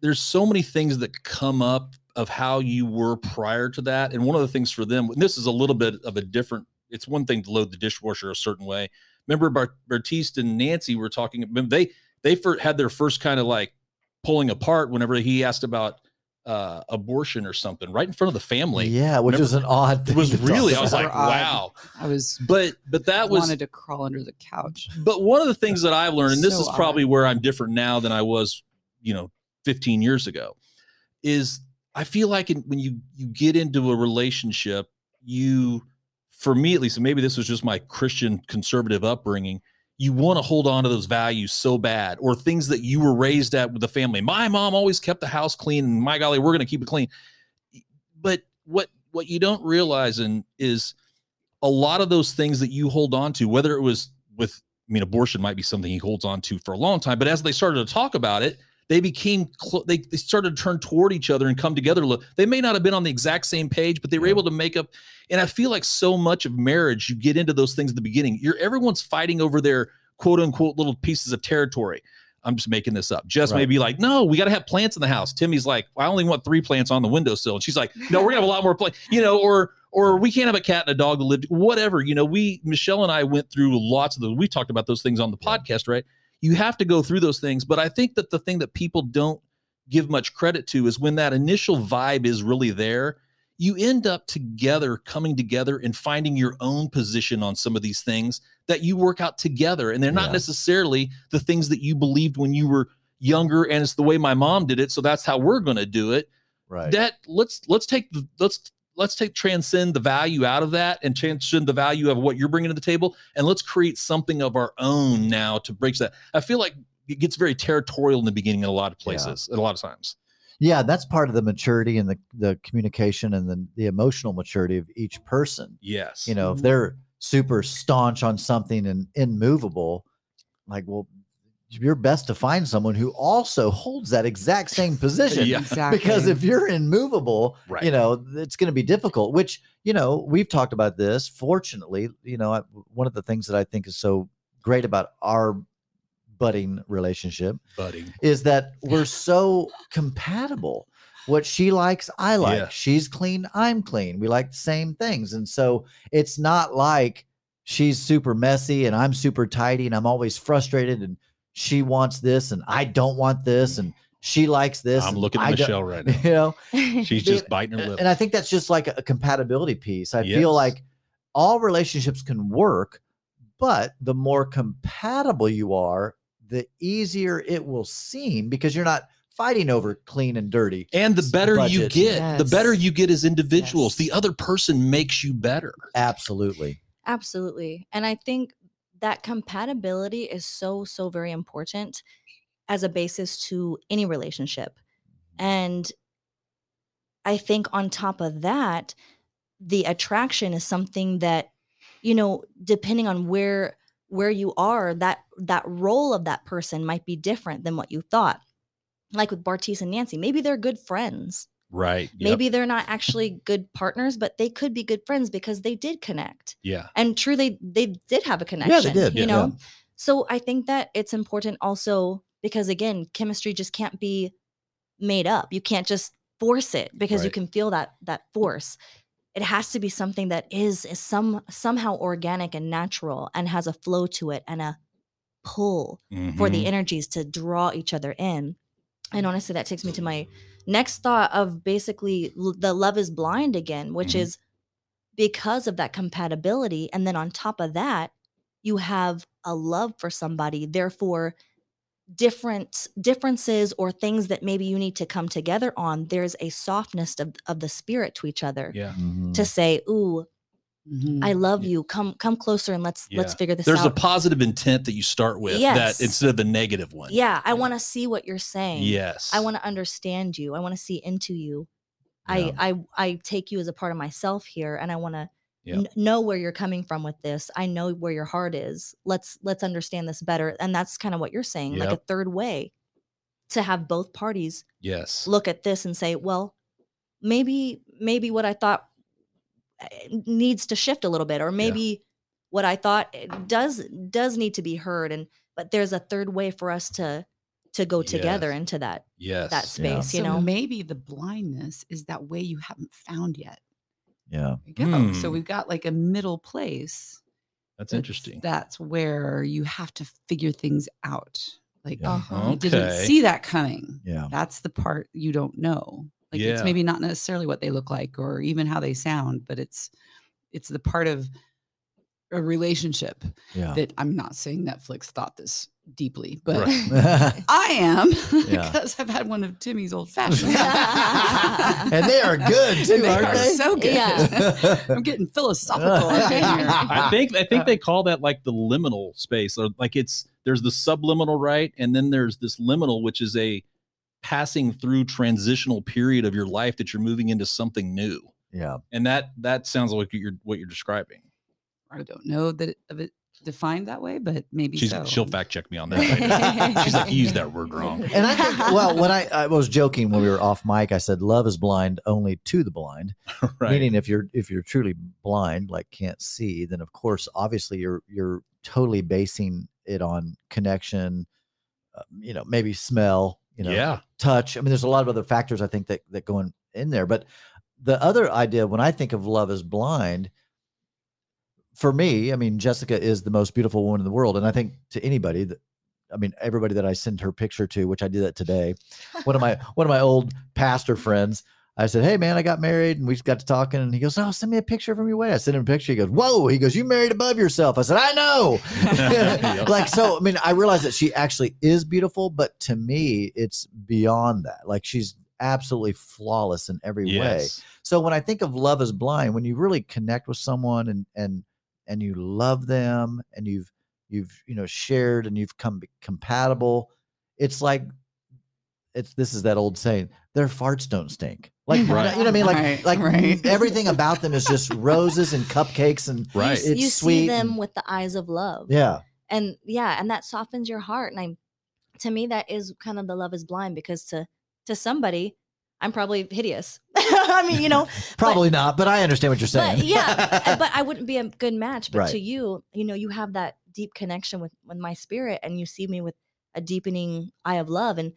there's so many things that come up of how you were prior to that. And one of the things for them, and this is a little bit of a different, it's one thing to load the dishwasher a certain way. Remember Bart, Bartise and Nancy were talking, they, they had their first kind of like pulling apart whenever he asked about uh, abortion or something right in front of the family. yeah, which Remember- was an odd It was really, I was like, Super odd. wow. I was But, but that was, wanted to crawl under the couch. but one of the things that I've learned, and this So is odd. probably where I'm different now than I was, you know, 15 years ago, is I feel like in, when you you get into a relationship, you, for me at least, and maybe this was just my Christian conservative upbringing, you want to hold on to those values so bad, or things that you were raised at with the family. My mom always kept the house clean, and my golly, we're going to keep it clean. But what what you don't realize and is a lot of those things that you hold on to, whether it was with, I mean, abortion might be something he holds on to for a long time, but as they started to talk about it, they became, clo- they, they started to turn toward each other and come together. Look, They may not have been on the exact same page, but they were Yeah. able to make up. And I feel like so much of marriage, you get into those things at the beginning. You're everyone's fighting over their quote unquote little pieces of territory. I'm just making this up. Jess may be like, no, we got to have plants in the house. Timmy's like, I only want three plants on the windowsill. And she's like, no, we're gonna have a lot more plants, you know, or or we can't have a cat and a dog to live, whatever. You know, we Michelle and I went through lots of the, We talked about those things on the podcast, right? You have to go through those things. But I think that the thing that people don't give much credit to is when that initial vibe is really there, you end up together, coming together and finding your own position on some of these things that you work out together. And they're not Yeah. necessarily the things that you believed when you were younger and it's the way my mom did it so that's how we're going to do it Right. that let's let's take the let's let's take transcend the value out of that and transcend the value of what you're bringing to the table and let's create something of our own now to break that i feel like it gets very territorial in the beginning in a lot of places at a lot of times yeah, that's part of the maturity and the the communication and the the emotional maturity of each person. yes You know, if Mhm. they're super staunch on something and immovable, like, well, you're best to find someone who also holds that exact same position. Yeah. Exactly. Because if you're immovable, right you know, it's going to be difficult, which, you know, we've talked about this. Fortunately, you know, I, one of the things that I think is so great about our budding relationship budding is that we're so compatible. What she likes, I like. Yeah. She's clean, I'm clean. We like the same things. And so it's not like she's super messy and I'm super tidy and I'm always frustrated and she wants this and I don't want this and she likes this. i'm looking at don't- michelle right now You know, she's just biting her lip and I think that's just like a compatibility piece. I Yes. feel like all relationships can work, but the more compatible you are, the easier it will seem because you're not fighting over clean and dirty. and the s- better you budget. get the better you get as individuals Yes. the other person makes you better Absolutely. Absolutely. And I think that compatibility is so, so very important as a basis to any relationship. And I think on top of that, the attraction is something that, you know, depending on where where you are, that that role of that person might be different than what you thought. Like with Bartise and Nancy, maybe they're good friends. Right Yep. Maybe they're not actually good partners, but they could be good friends because they did connect yeah and truly, they did have a connection Yeah, they did, you yeah. know so i think that it's important also because again chemistry just can't be made up you can't just force it because you can feel that that force it has to be something that is, is some somehow organic and natural and has a flow to it and a pull for the Mhm. energies to draw each other in. And honestly, that takes me to my next thought of basically l- the love is blind again, which Mhm. is because of that compatibility. And then on top of that, you have a love for somebody. Therefore, different differences or things that maybe you need to come together on, there's a softness of, of the spirit to each other yeah Mhm. to say, Ooh, Mhm. I love Yeah. you. Come come closer and let's let's figure this out. there's a positive intent that you start with Yes. that instead of the negative one yeah, I Yeah. want to see what you're saying. yes I want to understand you. I want to see into you. Yeah. I, I I take you as a part of myself here, and I want to Yeah. kn- know where you're coming from with this. I know where your heart is. Let's let's understand this better. And that's kind of what you're saying, like a third way to have both parties yes look at this and say, well, maybe maybe what I thought needs to shift a little bit, or maybe what I thought eh, does does need to be heard. And but there's a third way for us to to go together Yes. into that yes that space. You so know, maybe the blindness is that way you haven't found yet. Yeah. There. So Hmm. we've got like a middle place. that's that's- interesting That's where you have to figure things out. Like Yeah. Uh-huh. I didn't see that coming. Yeah. That's the part you don't know. Like Yeah. it's maybe not necessarily what they look like or even how they sound, but it's it's the part of a relationship Yeah. that I'm not saying Netflix thought this deeply, but Right. I am Yeah. because I've had one of Timmy's old fashions. and they are good too, they aren't are they? so good. Yeah. I'm getting philosophical up. I think I think they call that like the liminal space, or like it's there's the subliminal, right? And then there's this liminal, which is a passing through transitional period of your life that you're moving into something new. yeah. And that that sounds like you're what you're describing. I don't know that it, of it defined that way, but maybe She's so. she'll fact check me on that. later. She's like, you used that word wrong. And I think, well, when I, I was joking when we were off mic, I said love is blind only to the blind. right. Meaning, if you're if you're truly blind, like can't see, then of course, obviously, you're you're totally basing it on connection, uh, you know, maybe smell, you know, yeah. touch. I mean, there's a lot of other factors I think that that go in, in there. But the other idea when I think of love is blind, for me, I mean, Jessica is the most beautiful woman in the world, and I think to anybody that. I mean, everybody that I send her picture to, which I did that today. One of my one of my old pastor friends, I said, "Hey man, I got married," and we got to talking, and he goes, "Oh, send me a picture from your wedding." I sent him a picture. He goes, "Whoa!" He goes, "You married above yourself." I said, "I know." Like so i mean i realize that she actually is beautiful but to me it's beyond that like she's absolutely flawless in every way so when i think of love is blind when you really connect with someone and and and you love them and you've you've you know shared and you've come compatible it's like it's this is that old saying their farts don't stink like Right. you know what i mean like Right, like right. everything about them is just roses and cupcakes and You Right. s- It's you, sweet see them and- with the eyes of love. yeah and yeah and that softens your heart and I'm to me that is kind of the love is blind because to to somebody i'm probably hideous i mean you know probably not but i understand what you're saying but yeah but i wouldn't be a good match but Right. to you you know you have that deep connection with with my spirit and you see me with a deepening eye of love and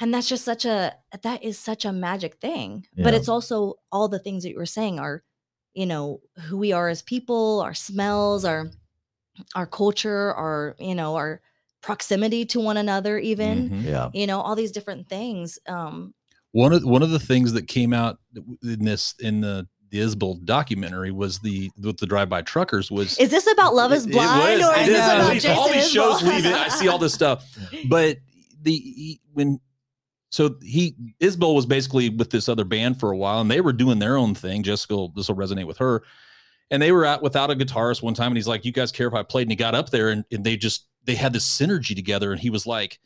and that's just such a that is such a magic thing but it's also all the things that you were saying are you know who we are as people our smells our our culture our you know our proximity to one another even Mhm. yeah you know all these different things um One of one of the things that came out in this in the the Isbell documentary was the with the drive by truckers was is this about love is It- it blind was. or is is. this about All these- Jason all these shows leave it. I see all this stuff, but the he- when so he Isbell was basically with this other band for a while, and they were doing their own thing. Jessica, this will resonate with her, and they were out without a guitarist one time, and he's like, "You guys care if I played?" And he got up there, and, and they just they had this synergy together, and he was like,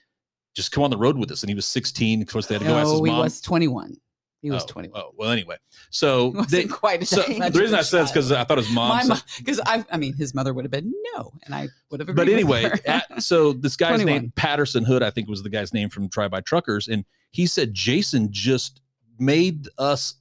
"Just come on the road with us." And he was 16. Of course, they had to go ask No, his he was 21. He was oh, 21. Oh well, anyway, so they, quite so the reason I said is because. I thought his mom. my said- mom, because I, I mean, his mother would have been no, and I would have. but anyway, at, so this guy's 21. name Patterson Hood, I think was the guy's name from Drive-By Truckers, and he said Jason just made us.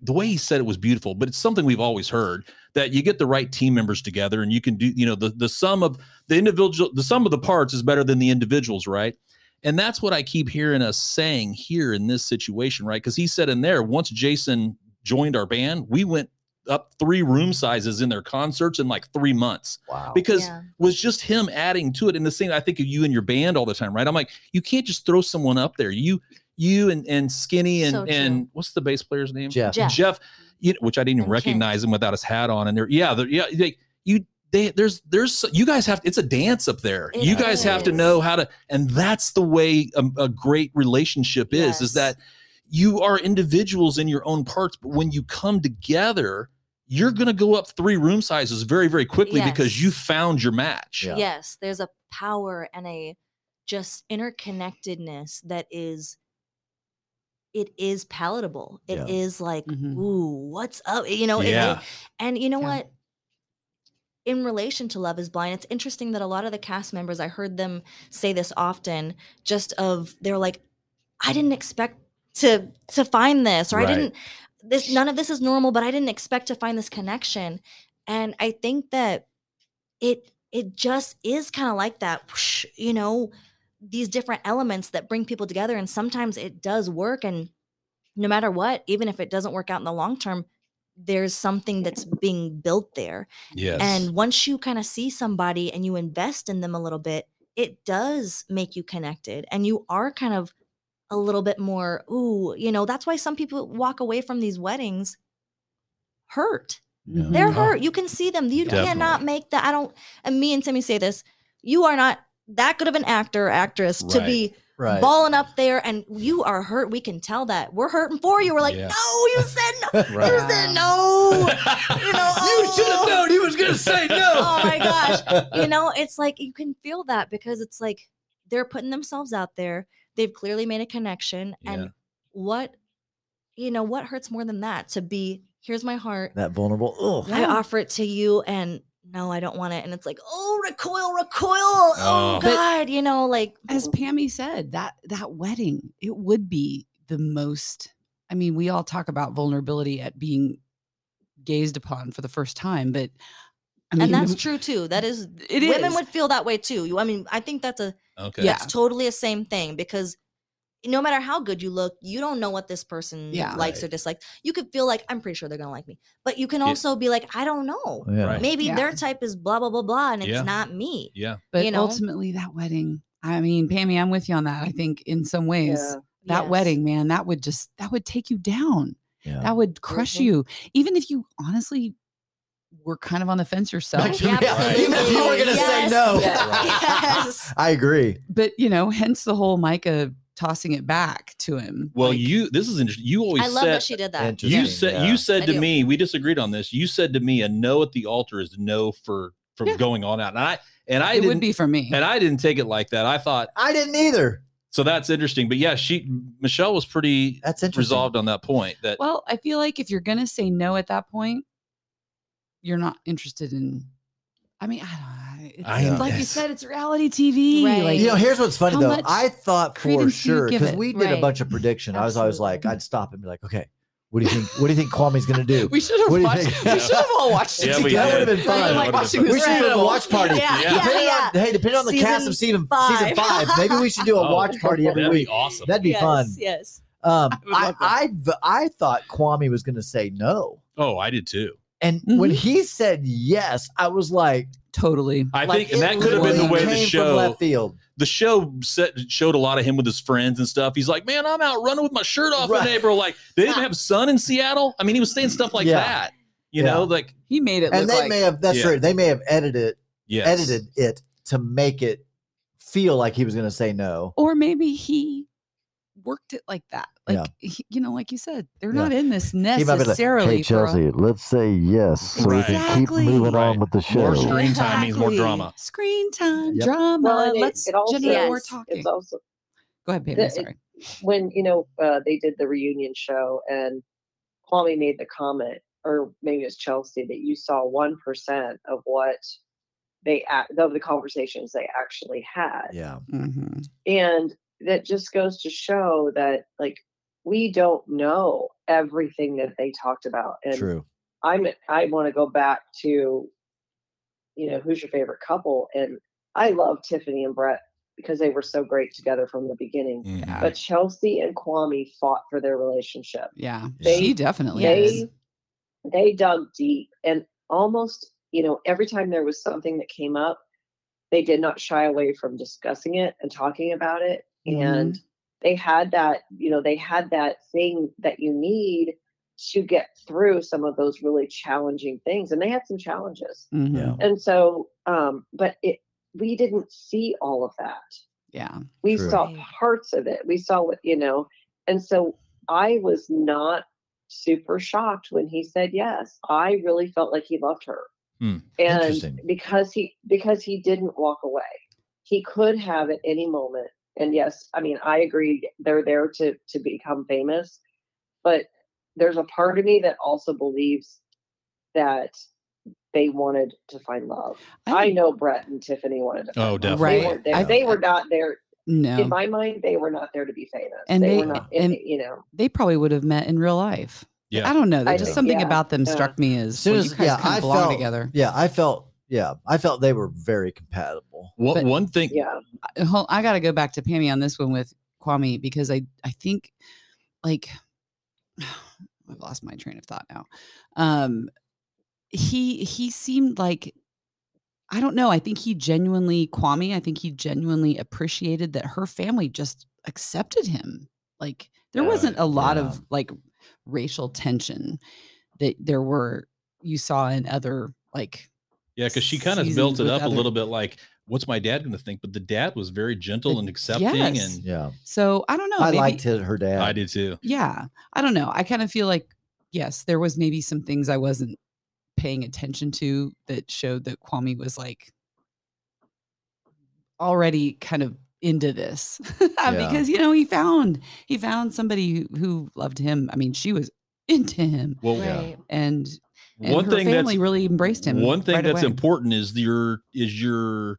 The way he said it was beautiful, but it's something we've always heard that you get the right team members together and you can do, you know, the the sum of the individual, the sum of the parts is better than the individuals, right? And that's what I keep hearing us saying here in this situation, right? Because he said in there, once Jason joined our band, we went up three room sizes in their concerts in like three months wow because Yeah. was just him adding to it. And the thing I think of you and your band all the time, right? I'm like, you can't just throw someone up there. You, you and and Skinny and So and what's the bass player's name? Jeff. Jeff. Jeff, you know, which I didn't even And Kent. recognize him without his hat on. And they're yeah, they're, yeah, they, you. They, there's there's you guys have it's a dance up there. It you guys have to know how to and that's the way a, a great relationship is is that you are individuals in your own parts but when you come together you're going to go up three room sizes very very quickly because you found your match Yeah. yes there's a power and a just interconnectedness that is it is palatable It is Yeah. like Mhm. ooh what's up you know it- it- yeah and you know Yeah. what in relation to love is blind it's interesting that a lot of the cast members i heard them say this often just of they're like i didn't expect to to find this or Right. i didn't this none of this is normal but i didn't expect to find this connection and i think that it it just is kind of like that you know these different elements that bring people together and sometimes it does work and no matter what even if it doesn't work out in the long term there's something that's being built there. Yes. And once you kind of see somebody and you invest in them a little bit it does make you connected and you are kind of a little bit more ooh you know that's why some people walk away from these weddings hurt. Yeah. they're hurt. You can see them. You cannot make that i don't and me and timmy say this you are not that good of an actor or actress to be right. balling up there and you are hurt. We can tell that. We're hurting for you. We're like Yeah. no you said no. Right. you said no. You know you should have oh. known he was gonna say no. Oh my gosh. you know it's like you can feel that because it's like they're putting themselves out there. They've clearly made a connection Yeah. and what you know what hurts more than that? To be here's my heart. That vulnerable oh i offer it to you and no i don't want it and it's like oh recoil recoil oh, Oh. God you know like as Pammy said, that that wedding, it would be the most. I mean, we all talk about vulnerability at being gazed upon for the first time, but I mean, and that's true too. That is, It women is. would feel that way too. You, I mean, I think that's a Okay. Yeah. it's totally a same thing because no matter how good you look, you don't know what this person Yeah. likes or dislikes. You could feel like I'm pretty sure they're gonna like me, but you can Yeah. also be like, I don't know. Yeah. Right. Maybe Yeah. their type is blah blah blah blah, and it's Yeah. not me. Yeah. But you know? ultimately, that wedding. I mean, Pammy, I'm with you on that. I think in some ways, Yeah. that Yes. wedding, man, that would just that would take you down. Yeah. That would crush Mhm. you, even if you honestly were kind of on the fence yourself. Yeah, Absolutely. Even if you were gonna say Yes. no. Yes. I agree. but you know, hence the whole Micah tossing it back to him. Well, like, you this is interesting. You always I love said that she did that. Interesting. you said yeah. you said I to do. me, we disagreed on this. You said to me, a no at the altar is no for from Yeah. going on out. And I and I it didn't would be for me. and I didn't take it like that. I thought I didn't either. so that's interesting. But yeah, she Michelle was pretty That's interesting. resolved on that point. That Well, I feel like if you're gonna say no at that point, you're not interested in. I mean, I don't know. It's, I am- like you said, it's reality TV. Right. Like, You know, here's what's funny though. I thought for credence do you sure because we did a bunch of prediction. I was always like, I'd stop and be like, okay, what do you think? What do you think Kwame's gonna do? we should have What watched. We should have all watched it Yeah, together. That would have been fun. like That watching we this should do a watch party. Yeah, Yeah. yeah, Depending yeah. on, hey, depending on the cast of season five. season five, maybe we should do a Oh, watch party every that'd week. be awesome. That'd be yes, fun. Yes. Um, would I, I I thought Kwame was gonna say no, oh, I did too. And when Mhm. he said yes, I was like, Totally. I like, think, and that could have been the way the show left field. the show set, showed a lot of him with his friends and stuff. He's like, man, I'm out running with my shirt off Right. in April. Like they didn't have sun in Seattle. I mean, he was saying stuff like Yeah. that. You Yeah. know, like He made it And look they like may have that's Yeah. true. They may have edited yes. edited it to make it feel like he was gonna say no. or maybe he worked it like that. Like Yeah. he- you know, like you said, they're Yeah. not in this He might be like, necessarily. Hey for a- Chelsea, let's say yes so we can Exactly. keep moving Right. on with the More show. screen time means more drama. Screen time, Yep. drama. Well, it- Let's it also generate more talking. It's also Go ahead, baby. the- it- when you know uh, they did the reunion show and Kwame made the comment, or maybe it was Chelsea, that you saw one percent of what they act of the conversations they actually had, Yeah. Mhm. and that just goes to show that like we don't know everything that they talked about, and True. I'm I want to go back to, you know, who's your favorite couple, and I love Tiffany and Brett because they were so great together from the beginning. Yeah. But Chelsea and Kwame fought for their relationship. Yeah, They- she definitely They is. they dug deep and almost, you know, every time there was something that came up, they did not shy away from discussing it and talking about it. And mm-hmm. They had that, you know, they had that thing that you need to get through some of those really challenging things. And they had some challenges. Mhm. Yeah. And so, um, but it we didn't see all of that Yeah. we True. saw parts of it we saw what you know and so i was not super shocked when he said yes i really felt like he loved her Hmm. And because he because he didn't walk away he could have at any moment and yes i mean i agree they're there to to become famous but there's a part of me that also believes that they wanted to find love i, think- know brett and tiffany wanted to Oh, definitely. they Right. weren't there I- they were not there No, in my mind, they were not there to be famous. And they, they- were not, and- you know, they probably would have met in real life. Yeah. I don't know. I just think- something yeah, about them yeah. struck me as Soon well, as- you guys yeah, kind I of belong felt- together. Yeah, I felt yeah, I felt they were very compatible. One, But- one thing, yeah. I- I got to go back to Pammy on this one with Kwame because I I think like I've lost my train of thought now. Um, he he seemed like I don't know. I think he genuinely Kwame. I think he genuinely appreciated that her family just accepted him. Like there Yeah, wasn't a lot yeah. of like racial tension that there were you saw in other like yeah, because she kind of built it with up a little bit like, what's my dad going to think? But the dad was very gentle and accepting, Yes. and Yeah, so I don't know. I maybe- liked his, her dad. I did too. yeah i don't know i kind of feel like yes there was maybe some things i wasn't paying attention to that showed that kwame was like already kind of into this because you know he found he found somebody who, who loved him i mean she was into him Well, Yeah. And, and one thing family that's really embraced him One thing right that's away. important is your is your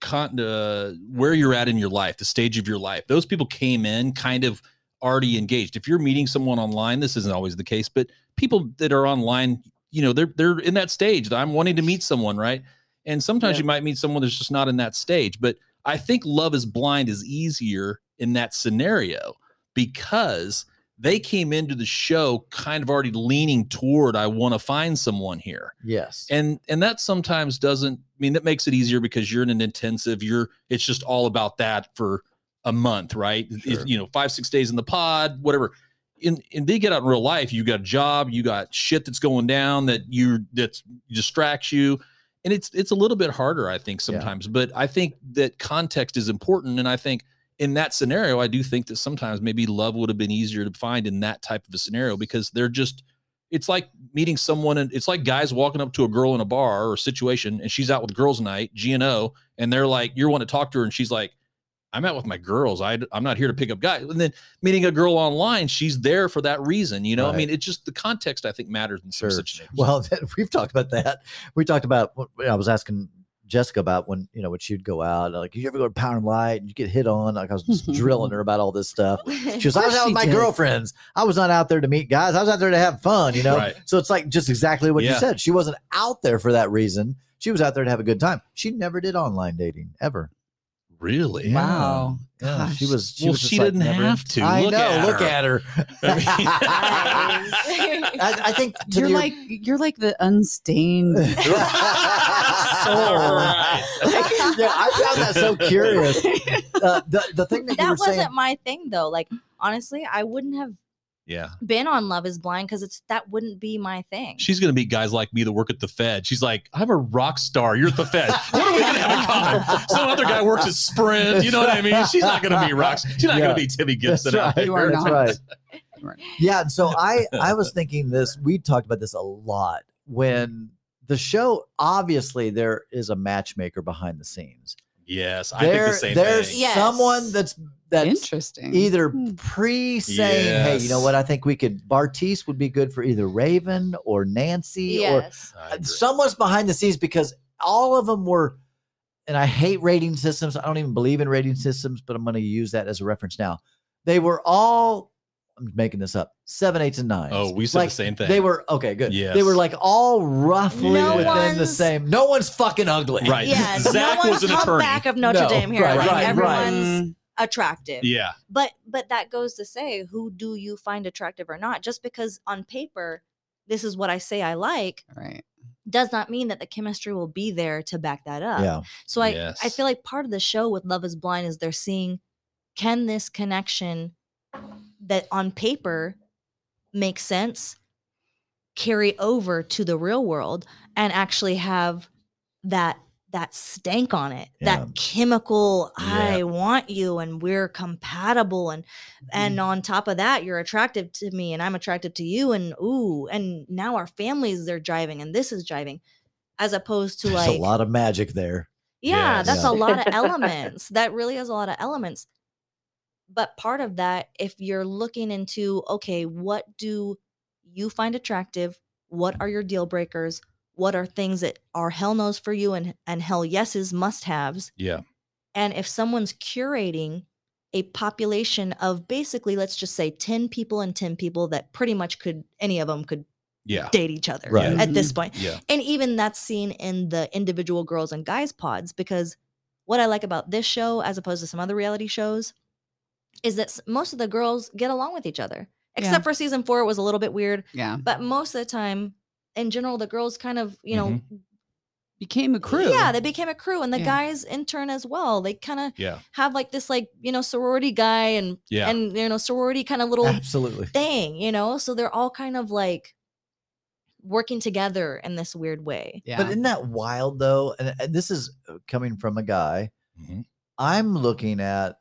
con uh, where you're at in your life, the stage of your life. Those people came in kind of already engaged. If you're meeting someone online, this isn't always the case, but people that are online, you know they're they're in that stage that I'm wanting to meet someone, right? And sometimes Yeah. you might meet someone that's just not in that stage. But I think Love is Blind is easier in that scenario because they came into the show kind of already leaning toward I want to find someone here Yes. and and that sometimes doesn't I mean that makes it easier because you're in an intensive you're it's just all about that for a month right Sure. you know five six days in the pod whatever in and they get out in real life you got a job you got shit that's going down that you that distracts you and it's it's a little bit harder i think Yeah. sometimes but i think that context is important and i think in that scenario i do think that sometimes maybe love would have been easier to find in that type of a scenario because they're just it's like meeting someone and it's like guys walking up to a girl in a bar or situation and she's out with girls night g&o and they're like You're want to talk to her and she's like i'm out with my girls I, i'm not here to pick up guys and then meeting a girl online she's there for that reason you know i mean it's just the context i think matters in some Sure. situations Well, we've talked about that. We talked about. What I was asking Jessica about when you know when she'd go out. Like, you ever go to Power and Light and you get hit on? Like, I was just drilling her about all this stuff. She was, I was out with my did. girlfriends. I was not out there to meet guys. I was out there to have fun, you know? Right. So it's like just exactly what you said. She wasn't out there for that reason. She was out there to have a good time. She never did online dating ever. really Yeah. Wow. Yeah, she Gosh. was. She well was she like didn't never- have to I look know. at look her. at her. Nice. I, I think You're your- like you're like the unstained soul. Right. yeah, I found that so curious. Uh, the the thing that, you that were wasn't saying, my thing though. Like honestly, I wouldn't have yeah been on Love Is Blind because it's that wouldn't be my thing. she's gonna meet guys like me that work at the Fed. She's like, I'm a rock star. You're at the Fed. What are we gonna have in common? Some other guy works at Sprint. You know what I mean? She's not gonna be rocks. She's not Yeah. gonna be Timmy That's Gibson out right. there. You are That's not. right. Right. Yeah, so I I was thinking this. We talked about this a lot when the show. Obviously, there is a matchmaker behind the scenes. Yes, I there, think the same there's thing. Yes. someone that's that's Interesting. either Hmm. pre saying, "Hey, you know what? I think we could." Bartise would be good for either Raven or Nancy or yes. I agree. someone's behind the scenes because all of them were and i hate rating systems i don't even believe in rating systems but i'm going to use that as a reference now they were all i'm making this up seven eights and nines Oh, we said Like, the same thing. they were okay good Yeah, they were like all roughly No within the same no one's fucking ugly Right. Yeah, Zach no was one's an attorney. back of Notre No, Dame here. right, like right, everyone's Mm, attractive. yeah, But but that goes to say, who do you find attractive or not? Just because on paper this is what I say I like right. does not mean that the chemistry will be there to back that up. yeah So I I feel like part of the show with Love is Blind is they're seeing can this connection that on paper makes sense carry over to the real world and actually have that that stank on it Yeah. that chemical Yeah. i want you and we're compatible and and Mm-hmm. on top of that you're attractive to me and i'm attracted to you and ooh and now our families they're driving and this is driving as opposed to there's like a lot of magic there yeah, Yes. that's Yeah. a lot of elements. that really is a lot of elements. But part of that, if you're looking into, okay, what do you find attractive? What are your deal breakers? What are things that are hell no's for you and, and hell yeses, must haves? yeah, And if someone's curating a population of basically, let's just say 10 people and 10 people that pretty much could, any of them could yeah, date each other Right. at this point yeah. and even that's seen in the individual girls and guys pods because what i like about this show as opposed to some other reality shows is that most of the girls get along with each other except Yeah. for season four it was a little bit weird Yeah. but most of the time in general the girls kind of you know Became a crew. yeah they became a crew and the Yeah. guys in turn as well they kind of Yeah, have like this like you know sorority guy and yeah. and you know sorority kind of little absolutely thing you know so they're all kind of like working together in this weird way Yeah. but isn't that wild though and, and this is uh, coming from a guy Mhm. I'm looking at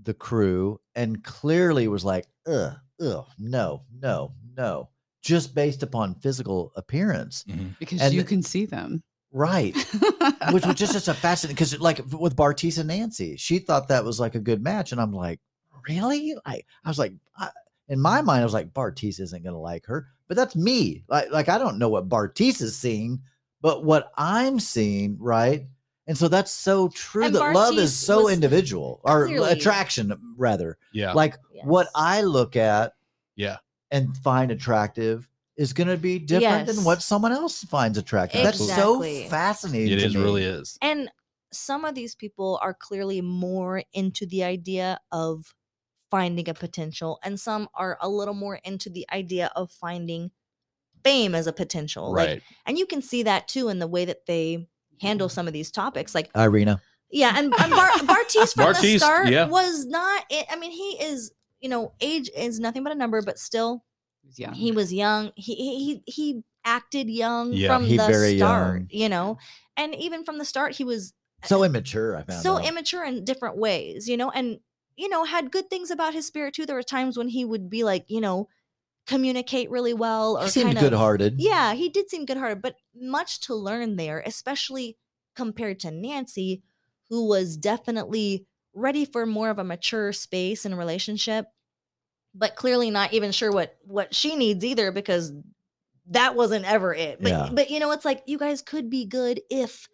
the crew and clearly was like, ugh, ugh, no, no, no, just based upon physical appearance. Mhm. because and you the- can see them. Right. Which was just such a fascinating because like with Bartise and Nancy, she thought that was like a good match. And I'm like, really? Like I was like, I, in my mind, I was like, Bartise isn't gonna like her. But that's me. Like, like I don't know what Bartise is seeing, but what I'm seeing, right? And so that's so true And that love is so individual or clearly- attraction rather. yeah, Like what I look at yeah, and find attractive is going to be different than Yes. what someone else finds attractive. That's Exactly. so fascinating. It to is me. really is. And some of these people are clearly more into the idea of finding a potential, and some are a little more into the idea of finding fame as a potential. Like, Right. and you can see that too in the way that they handle some of these topics. Like, Irina. yeah, and, and Bar- Bartise from the start yeah. was not. I I mean, he is. You know, age is nothing but a number, but still, Yeah. he was young. He he he, he acted young Yeah, from he the very start. young. You know, and even from the start, he was uh, So immature, I found so out. immature in different ways, you know, and you know, had good things about his spirit too. There were times when he would be like, you know, communicate really well or he seemed kind of good hearted. Yeah, he did seem good hearted, but much to learn there, especially compared to Nancy, who was definitely ready for more of a mature space and relationship, but clearly not even sure what what she needs either because that wasn't ever it. But Yeah. but you know, it's like you guys could be good if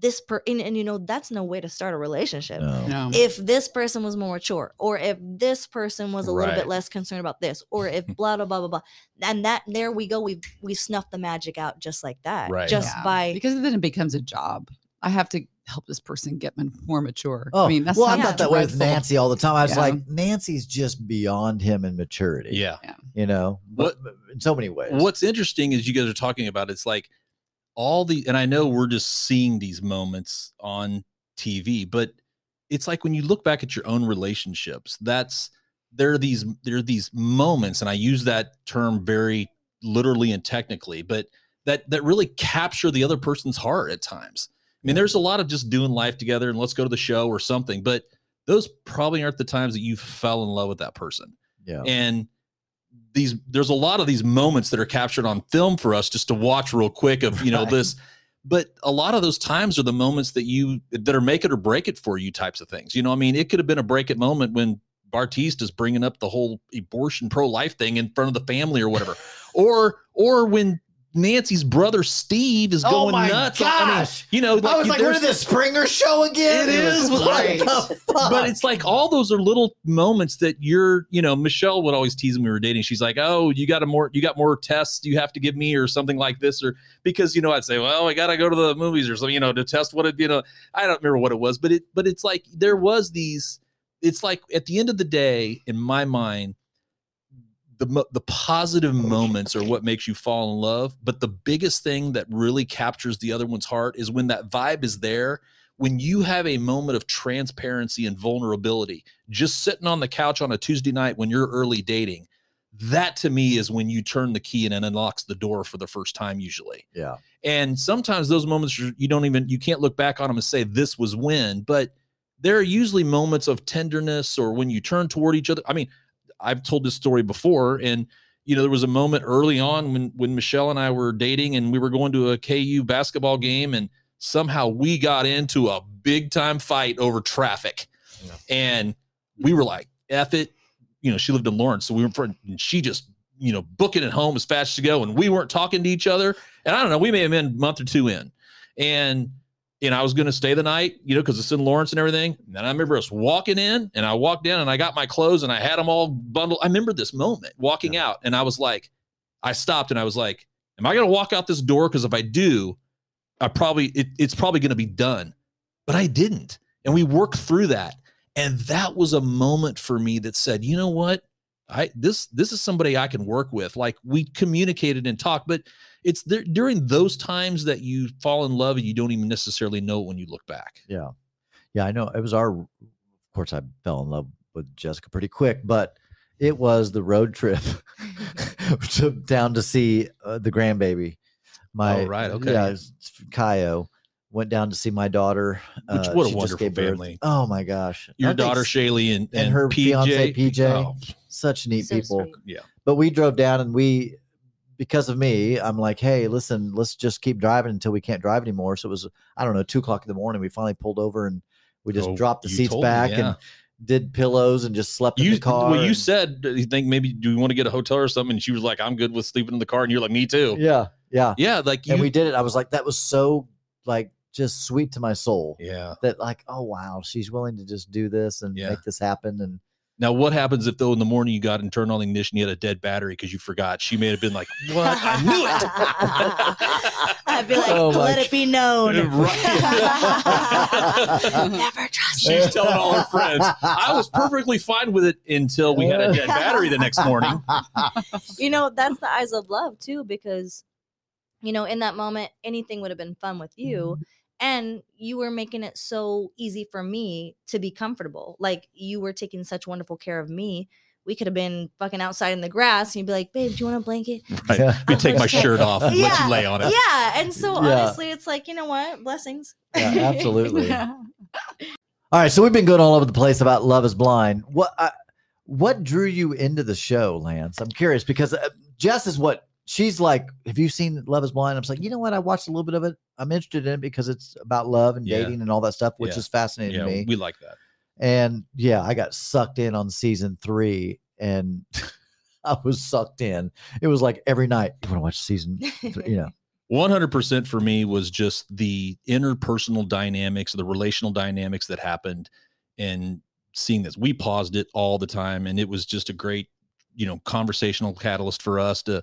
this per and, and you know that's no way to start a relationship No. No. if this person was more mature or if this person was a little bit less concerned about this or if blah blah blah blah blah and that there we go we've we snuffed the magic out just like that Right. just Yeah, by because then it becomes a job. I have to help this person get more mature. Oh, I mean, that's well, I sounds thought that way with. Nancy all the time. I was Yeah. like, Nancy's just beyond him in maturity. Yeah. You know, What- but in so many ways. What's interesting is you guys are talking about it's like all the and I know we're just seeing these moments on TV, but it's like when you look back at your own relationships, that's there are these there are these moments, and I use that term very literally and technically, but that that really capture the other person's heart at times. I mean, there's a lot of just doing life together and let's go to the show or something, but those probably aren't the times that you fell in love with that person Yeah. and these there's a lot of these moments that are captured on film for us just to watch real quick of you know Right. this. But a lot of those times are the moments that you that are make it or break it for you types of things. You know i mean it could have been a break it moment when Bartise is bringing up the whole abortion pro-life thing in front of the family or whatever. Or or when Nancy's brother Steve is Oh going my nuts. I mean, gosh. you know, I was like, is this Springer show again? It is, What the fuck? but it's like all those are little moments that you're, you know, Michelle would always tease me when we were dating. She's like, "Oh, you got a more, you got more tests you have to give me, or something like this, or because you know, I'd say, well, I got to go to the movies or something, you know, to test what it, you know, I don't remember what it was, but it, but it's like there was these. It's like at the end of the day, in my mind, the the positive oh, moments are what makes you fall in love. But the biggest thing that really captures the other one's heart is when that vibe is there. When you have a moment of transparency and vulnerability, just sitting on the couch on a Tuesday night when you're early dating, that to me is when you turn the key and it unlocks the door for the first time, usually. yeah. And sometimes those moments you don't even you can't look back on them and say this was when, but there are usually moments of tenderness or when you turn toward each other. I mean, I've told this story before, and you know there was a moment early on when when Michelle and I were dating, and we were going to a KU basketball game, and somehow we got into a big time fight over traffic, Yeah. and we were like, "F it," you know. She lived in Lawrence, so we were and she just you know booking it home as fast as to go, and we weren't talking to each other, and I don't know, we may have been a month or two in, and and I was going to stay the night, you know, because it's in Lawrence and everything. And then I remember us walking in, and I walked in, and I got my clothes, and I had them all bundled. I remember this moment walking out, and I was like, I stopped, and I was like, "Am I going to walk out this door? Because if I do, I probably it, it's probably going to be done." But I didn't, and we worked through that, and that was a moment for me that said, "You know what? I this this is somebody I can work with." Like we communicated and talked, but it's there, during those times that you fall in love and you don't even necessarily know it when you look back. Yeah. Yeah, I know. It was our, of course, I fell in love with Jessica pretty quick, but it was the road trip to, down to see uh, the grandbaby. My, Oh, right, okay. Yeah, it's Kaio went down to see my daughter. Which- uh, what a wonderful gave birth. family. Oh my gosh. Your I think daughter s- Shaylee and, and and, her PJ. fiance, PJ. Oh, such neat So people. sweet. But we drove down and we, because of me, mm-hmm. I'm like, hey, listen, let's just keep driving until we can't drive anymore. So it was, I don't know, two o'clock in the morning. We finally pulled over and we just Oh, dropped the seats told me, back yeah. and did pillows and just slept in you the car. well, you said you think maybe do you want to get a hotel or something? And she was like, I'm good with sleeping in the car, and you're like, me too. yeah, yeah. Yeah, like you. and we did it. I was like, that was so like just sweet to my soul yeah, that like, oh wow, she's willing to just do this and Yeah. make this happen. And Now, what happens if though in the morning you got and turned on the ignition, you had a dead battery because you forgot? She may have been like, "What? I knew it." I'd be like, Oh let it be known. Never trust She's telling all her friends. I was perfectly fine with it until we had a dead battery the next morning. you know that's the eyes of love too because you know in that moment anything would have been fun with you mm-hmm. And you were making it so easy for me to be comfortable like you were taking such wonderful care of me we could have been fucking outside in the grass and you'd be like babe do you want a blanket Right. Yeah. I'm gonna take my shirt off and let Yeah. you lay on it. yeah and so Yeah. honestly it's like you know what blessings Yeah, absolutely. All right, so we've been going all over the place about Love Is Blind. What uh, what drew you into the show, Lance? I'm curious because uh, Jess is what she's like. Have you seen Love Is Blind? I'm like, you know what? I watched a little bit of it. I'm interested in it because it's about love and Yeah. dating and all that stuff, which Yeah. is fascinating Yeah, to me. we like that. and yeah, I got sucked in on season three, and I was sucked in. It was like every night. You want to watch season? Three? You know, 100% for me was just the interpersonal dynamics, the relational dynamics that happened and seeing this. We paused it all the time and it was just a great, you know, conversational catalyst for us to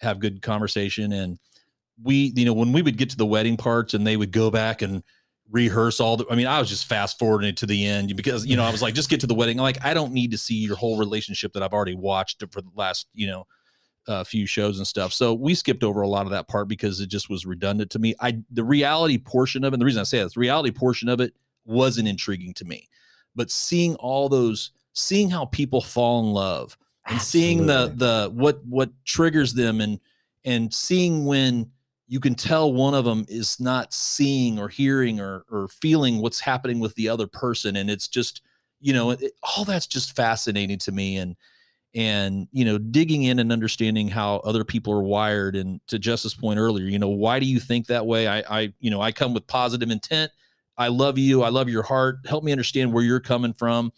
have good conversation and we, you know, when we would get to the wedding parts and they would go back and rehearse all the I mean, I was just fast forwarding to the end because, you know, I was like just get to the wedding. Like I don't need to see your whole relationship that I've already watched for the last, you know, a few shows and stuff. So we skipped over a lot of that part because it just was redundant to me. I the reality portion of it, and the reason I say that, the reality portion of it wasn't intriguing to me. But seeing all those, seeing how people fall in love and seeing the the what what triggers them and and seeing when you can tell one of them is not seeing or hearing or or feeling what's happening with the other person. And it's just you know it, all that's just fascinating to me and and you know digging in and understanding how other people are wired. And to justice point earlier you know why do you think that way? I i you know i come with positive intent. I love you. I love your heart. Help me understand where you're coming from.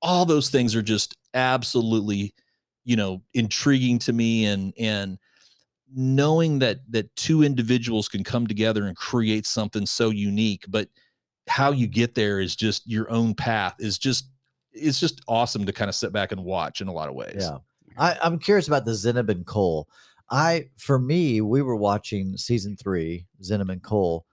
All those things are just absolutely you know intriguing to me and and knowing that that two individuals can come together and create something so unique but how you get there is just your own path is just it's just awesome to kind of sit back and watch in a lot of ways Yeah. I, I'm curious about the Zanab and Cole. I, for me, we were watching season three, Zanab and Cole.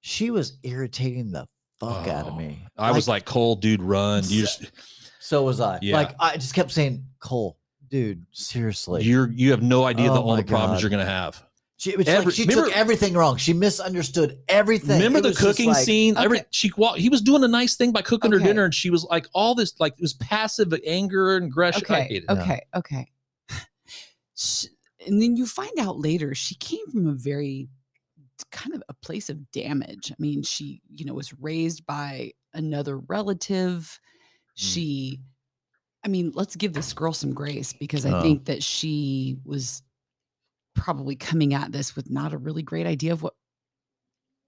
She was irritating the fuck out of Oh, me. I was like, Cole, dude, run. You just so was I. Yeah. Like, I just kept saying, Cole, dude, seriously. you're you have no idea the Oh all my the problems God. you're gonna have. she, it was every- like she remember- took everything wrong. She misunderstood everything. Remember It the cooking like- scene? Every she wa- he was doing a nice thing by cooking her dinner, and she was like all this like it was passive anger and aggression. Okay okay okay and then you find out later she came from a very kind of a place of damage i mean she you know was raised by another relative hmm. she i mean let's give this girl some grace because i Oh. think that she was probably coming at this with not a really great idea of what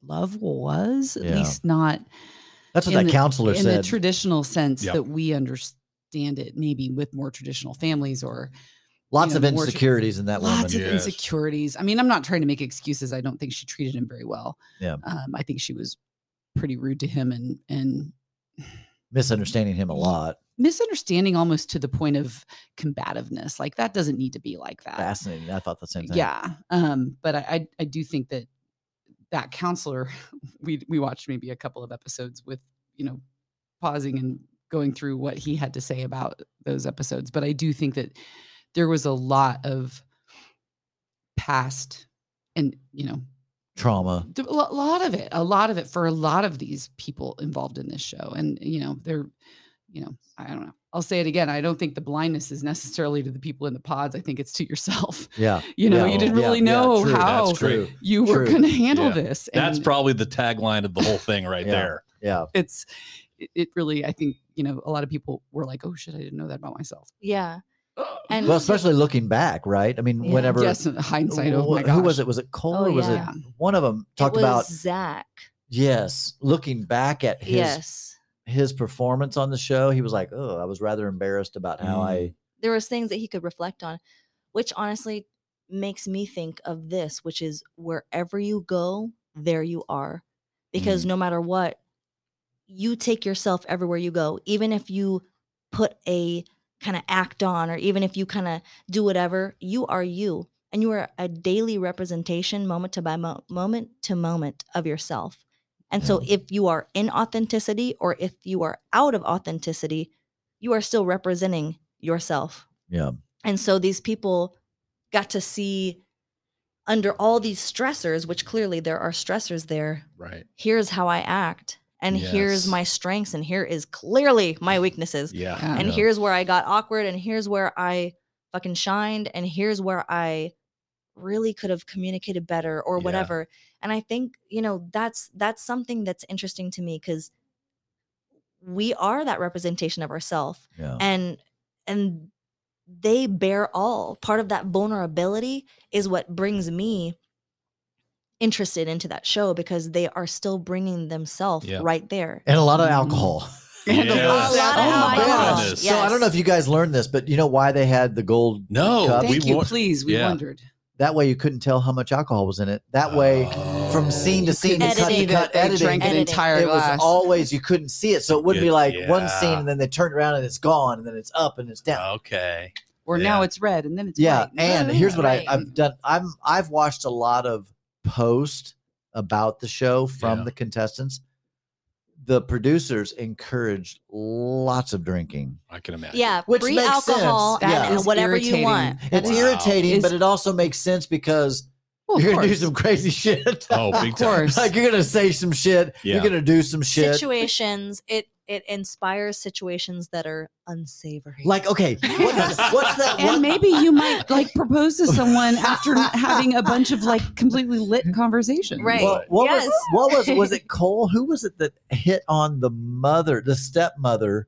love was at Yeah. least not That's what in that the- counselor in said. the traditional sense Yep. that we understand it maybe with more traditional families or Lots you know, of more tr- insecurities in that lots woman. of Yes. insecurities i mean i'm not trying to make excuses i don't think she treated him very well Yeah. um, i think she was pretty rude to him and and Misunderstanding him a lot. Misunderstanding almost to the point of combativeness like that doesn't need to be like that Fascinating. I thought the same thing. yeah um but I, I i do think that that counselor we we watched maybe a couple of episodes with you know pausing and going through what he had to say about those episodes but i do think that there was a lot of past and you know Trauma. a lot of it a lot of it for a lot of these people involved in this show and you know they're you know i don't know i'll say it again i don't think the blindness is necessarily to the people in the pods i think it's to yourself Yeah. you know Yeah. you didn't really yeah, know true. how That's great. True. you were going to handle Yeah. this That's probably the tagline of the whole thing right Yeah. there. Yeah. it's it, it really i think you know a lot of people were like oh shit i didn't know that about myself yeah and Well, especially looking back, right? I mean, Yeah. whenever yes in hindsight oh my gosh who was it? Was it Cole Oh, or was yeah. it one of them it talked was about zach yes, looking back at his yes his performance on the show, he was like, "Oh, I was rather embarrassed about how mm-hmm. I there was things that he could reflect on which honestly makes me think of this which is wherever you go there you are. Because mm-hmm. no matter what you take yourself everywhere you go even if you put a kind of act on or even if you kind of do whatever, you are you and you are a daily representation moment to by mo- moment to moment of yourself. And so if you are in authenticity or if you are out of authenticity, you are still representing yourself. Yeah. And so these people got to see under all these stressors, which clearly there are stressors there, Right. here's how I act. And here's my strengths, and here is clearly my weaknesses. Yeah. Yeah. And Yeah. here's where I got awkward, and here's where I fucking shined, and here's where I really could have communicated better or Yeah. whatever. And I think, you know, that's that's something that's interesting to me because we are that representation of ourself Yeah. and and they bear all part of that vulnerability is what brings me interested into that show because they are still bringing themselves Yeah. right there And a lot of Mhm. alcohol. And Yes. A lot of Oh my alcohol. goodness. goodness. So I don't know if you guys learned this, but you know why they had the gold No, Cup. Thank we you, wa- please. We yeah. wondered. That way you couldn't tell how much alcohol was in it. That way from scene to Oh. scene to cut to Editing. cut They editing drank an Editing. entire it was glass. always you couldn't see it. So it wouldn't be Yeah, like one yeah. scene and then they turn around and it's gone and then it's up and it's down. Okay. or now yeah. it's red and then it's yeah, white. and here's what Right. I, I've done. I'm I've watched a lot of post about the show from Yeah. the contestants. The producers encouraged lots of drinking. I can imagine. yeah Which free makes alcohol sense. Yeah. and Is whatever you want It's Wow. irritating, Is- but it also makes sense because Well, you're gonna do some crazy shit. Oh, Of big time. like you're gonna say some shit. Yeah. You're gonna do some shit. situations it it inspires situations that are unsavory Like okay, what, what's that? and What, maybe you might like propose to someone after having a bunch of like completely lit conversations. Right. What, what Yes. was what was was it Cole? Who was it that hit on the mother, the stepmother?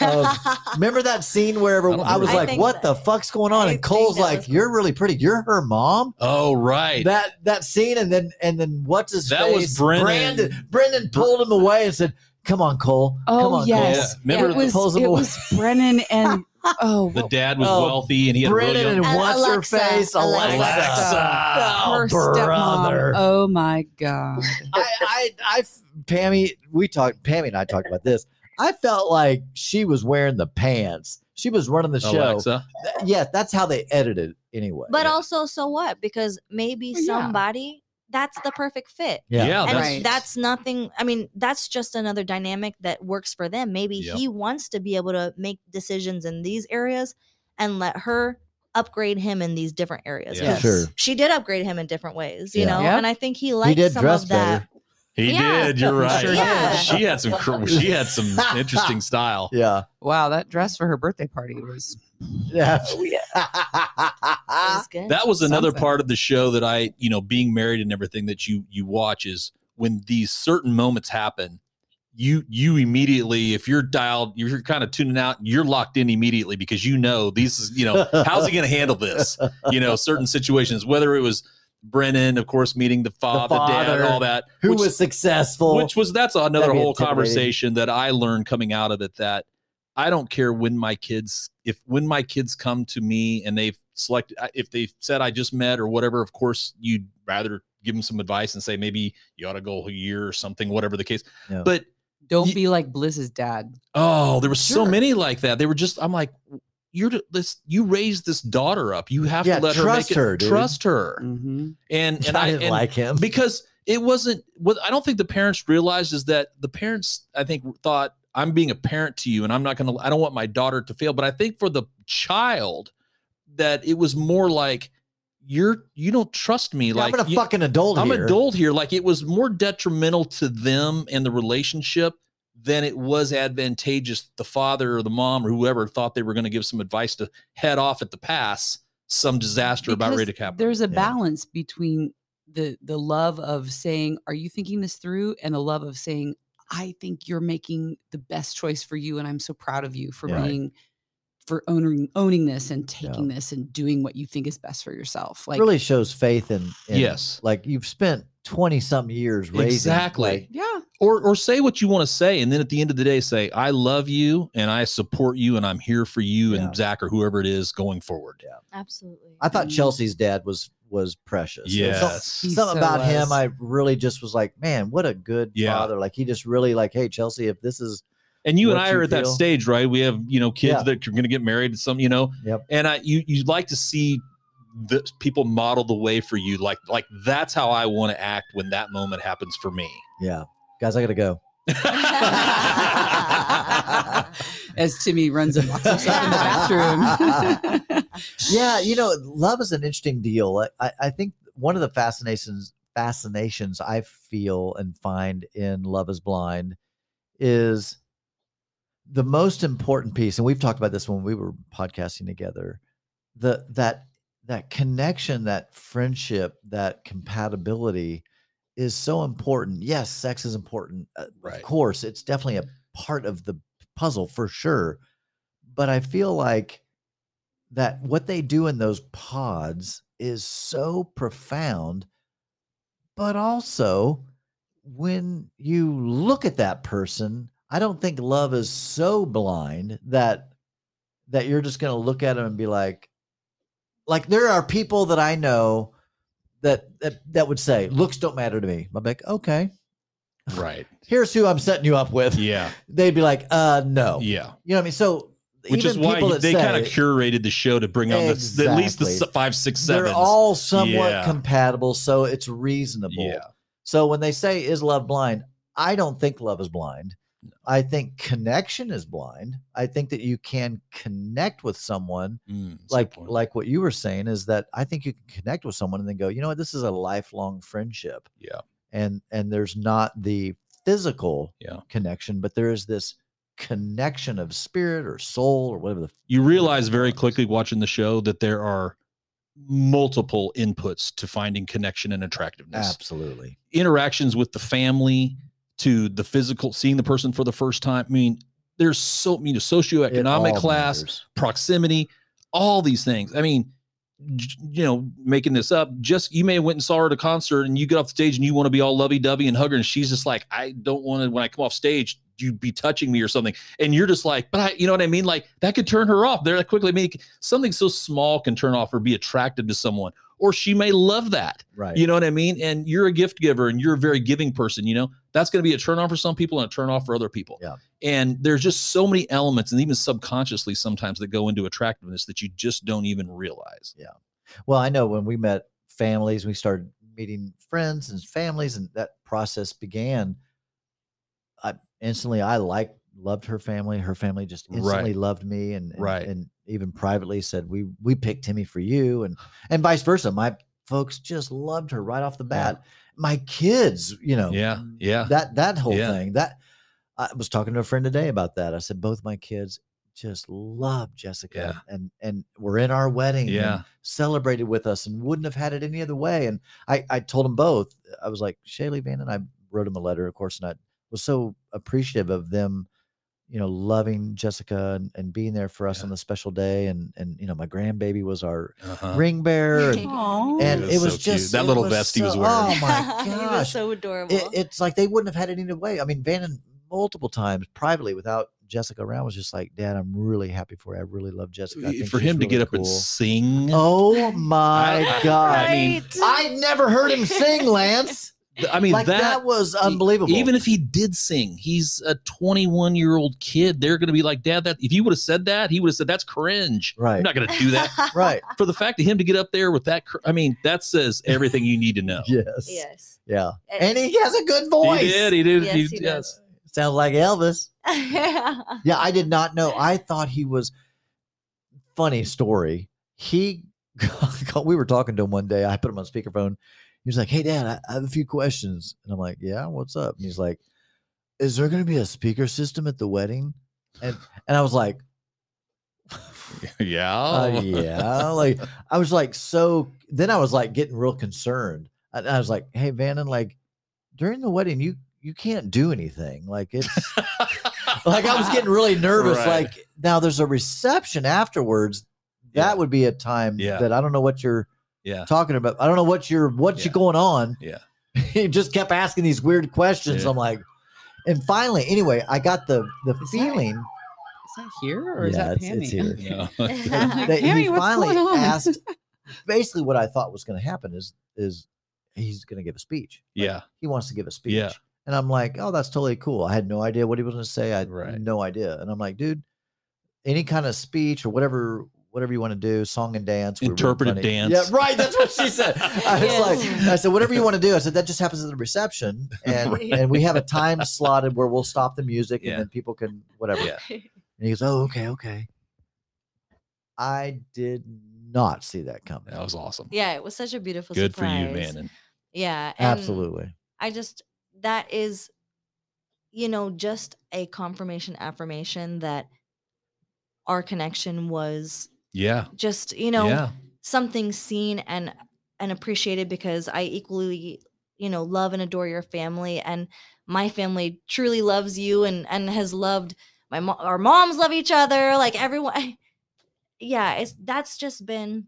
of- Remember that scene where I I, was I like, think "What the fuck's going on?" I And Cole's like, "You're really pretty. You're her mom." Oh, right. That that scene, and then and then what's his That face? was Brennon. Brendan. Brendan pulled him away and said, "Come on, Cole. Oh, Come Oh on, yes, Yeah. Remember it was pulls him it away. was Brennon and oh the dad was Oh, wealthy and he Cole." had a Brennon really and young, Al- what's her face? Alexa. Alexa. Oh, her brother. stepmom. Oh my god. I, I, I, Pammy, we talked, Pammy and I talked about this. I felt like she was wearing the pants. She was running the show. Alexa. Th- yeah, that's how they edited anyway. but also so what because maybe Well, yeah. somebody that's the perfect fit yeah. Yeah, and that's that's nothing i mean that's just another dynamic that works for them maybe Yep. he wants to be able to make decisions in these areas and let her upgrade him in these different areas Yeah. 'cause Sure. she did upgrade him in different ways you Yeah. know Yep. and i think he liked He did some dress of that better. He Yeah. did. You're right. Sure did. She had some. She had some interesting style. Yeah. Wow, that dress for her birthday party was Yeah. Oh, yeah. It was good. That was another Something. part of the show that I, you know, being married and everything that you you watch is when these certain moments happen. You you immediately, if you're dialed, you're kind of tuning out. You're locked in immediately because you know these is you know how's he going to handle this? You know, certain situations. Whether it was Brennon, of course, meeting the father, the, dad, all that, Who which- was successful? which was that's another whole conversation that I learned coming out of it that I don't care when my kids if when my kids come to me and they've selected if they've said I just met or whatever of course you'd rather give them some advice and say maybe you ought to go a year or something whatever the case Yeah. but don't Ye- be like Bliss's dad. oh there were so many like that they were just I'm like you're this you raised this daughter up you have Yeah, to let her trust make it, her, trust her Mm-hmm. and and I I, didn't and, like him. because it wasn't what I don't think the parents realized is that the parents I think thought I'm being a parent to you and I'm not going to I don't want my daughter to fail but I think for the child that it was more like you're you don't trust me Yeah, like I'm a you- fucking adult I'm here. adult here like it was more detrimental to them and the relationship than it was advantageous the father or the mom or whoever thought they were going to give some advice to head off at the pass some disaster about ready to happen There's a Yeah. balance between the the love of saying, "Are you thinking this through?" and the love of saying, "I think you're making the best choice for you, and I'm so proud of you for Yeah. being." For owning owning this and taking this and doing what you think is best for yourself, like really shows faith in, in Yes. Like you've spent twenty something years raising. Exactly. like, yeah, or or say what you want to say and then at the end of the day say i love you and i support you and i'm here for you Yeah. and zach or whoever it is going forward Yeah, absolutely I thought Mhm. Chelsea's dad was was precious. There yes He something so about him. I really just was like, man, what a good Yeah. father. Like he just really like, hey Chelsea, if this is And you and I you are at that stage, right? We have, you know, kids Yeah. that are going to get married. To some, you know, Yep. and I, you, you'd like to see the people model the way for you. Like, like that's how I want to act when that moment happens for me. Yeah. Guys, I got to go. As Timmy runs and locks himself in the bathroom. yeah, you know, love is an interesting deal. I- I, I think one of the fascinations fascinations I feel and find in Love is Blind is the most important piece, and we've talked about this when we were podcasting together, the that that connection, that friendship, that compatibility is so important. Yes, sex is important. uh, Right. Of course, it's definitely a part of the puzzle for sure. But I feel like that what they do in those pods is so profound but also when you look at that person i don't think love is so blind that that you're just going to look at them and be like like there are people that i know that that, that would say looks don't matter to me i'm like okay right. here's who i'm setting you up with Yeah. they'd be like uh no Yeah. you know what i mean so Which is why people that they kind of curated the show to bring on the, at least the five, six, seven. they're all somewhat Yeah. compatible so it's reasonable Yeah. So when they say is love blind, I don't think love is blind. I think connection is blind. I think that you can connect with someone Mm, that's a good like like what you were saying is that I think you can connect with someone and then go, you know what, this is a lifelong friendship. Yeah. And and there's not the physical Yeah. connection, but there is this connection of spirit or soul or whatever the you realize very quickly watching the show that there are multiple inputs to finding connection and attractiveness. absolutely. Interactions with the family to the physical, seeing the person for the first time. I mean, there's so I mean, socioeconomic class, matters. proximity, all these things. I mean, j- you know, making this up, just you may have went and saw her at a concert and you get off the stage and you want to be all lovey-dovey and hug her, and she's just like, I don't want to when I come off stage, you be touching me or something. And you're just like, but I, you know what I mean? Like that could turn her off. There that quickly make something so small can turn off or be attractive to someone. Or she may love that. Right. You know what I mean? And you're a gift giver and you're a very giving person, you know, that's going to be a turn on for some people and a turn off for other people. Yeah. And there's just so many elements and even subconsciously sometimes that go into attractiveness that you just don't even realize. Yeah well, I know when we met families, we started meeting friends and families, and that process began. I instantly, I liked, loved her family. Her family just Right. instantly loved me, and, and Right. and even privately said we we picked Timmy for you, and and vice versa. My folks just loved her right off the Yeah. bat. My kids, you know, Yeah. Yeah. that that whole Yeah. thing. That I was talking to a friend today about that. I said both my kids just love Jessica, and and we're in our wedding. and Yeah. celebrated with us and wouldn't have had it any other way. And I, I told them both, I was like, Shaylee Van and I wrote him a letter, of course, and I was so appreciative of them, you know, loving Jessica and, and being there for us Yeah. on the special day. And, and, you know, my grandbaby was our Uh-huh. ring bearer. And, and It it was was, so cute. just That little vest he was wearing. Oh my he was gosh. so adorable. It, it's like they wouldn't have had it any other way. I mean, Vannon multiple times privately without Jessica around was just like, Dad, I'm really happy for you. I really love Jessica. I think For she's him to really get up and sing. Oh my I- I- God. I mean, Right. I never heard him sing, Lance. I mean, like that, that, was unbelievable. Even if he did sing, he's a 21 year old kid. They're going to be like, Dad, that if you would have said that, he would have said, That's cringe. Right. You're not going to do that. right. For the fact of him to get up there with that, cr- I mean, that says everything you need to know. Yes. yes. Yeah. And- And he has a good voice. He did. He did. Yes, he, he yes. Sounds like Elvis. Yeah, I did not know. I thought he was funny story. He we were talking to him one day. I put him on speakerphone. He was like, Hey dad, I, I have a few questions. And I'm like, Yeah, what's up? And he's like, Is there gonna be a speaker system at the wedding? And and I was like, Yeah. uh, yeah. Like I was like so then I was like getting real concerned. And I was like, Hey Vannon, like during the wedding, you you can't do anything. Like it's like I was getting really nervous. Right. Like now there's a reception afterwards. That Yeah. would be a time Yeah. that I don't know what you're Yeah. talking about. I don't know what you're what's Yeah. you going on. Yeah. he just kept asking these weird questions. Yeah. I'm like, and finally, anyway, I got the the Is feeling Is that here or is that it's- Pammy? it's here. Yeah. Like, that Pammy, he what's finally going on? asked. Basically, what I thought was going to happen is is he's going to give a speech. Like, Yeah. he wants to give a speech. Yeah. And I'm like, oh, that's totally cool. I had no idea what he was going to say. I had Right. no idea. And I'm like, dude, any kind of speech or whatever, whatever you want to do, song and dance, we Interpretive dance. Yeah, right. That's what she said. I was Yes. like, I said, whatever you want to do. I said that just happens at the reception, and Right. and we have a time slotted where we'll stop the music Yeah. and then people can whatever. Yeah. And he goes, oh, okay, okay. I did not see that coming. That was awesome. yeah, it was such a beautiful Good for you, surprise. man. Yeah, and Absolutely. I just that is, you know, just a confirmation affirmation that our connection was yeah. just, you know, yeah. something seen and and appreciated because I equally, you know, love and adore your family and my family truly loves you and and has loved my mom our moms love each other like everyone yeah it's that's just been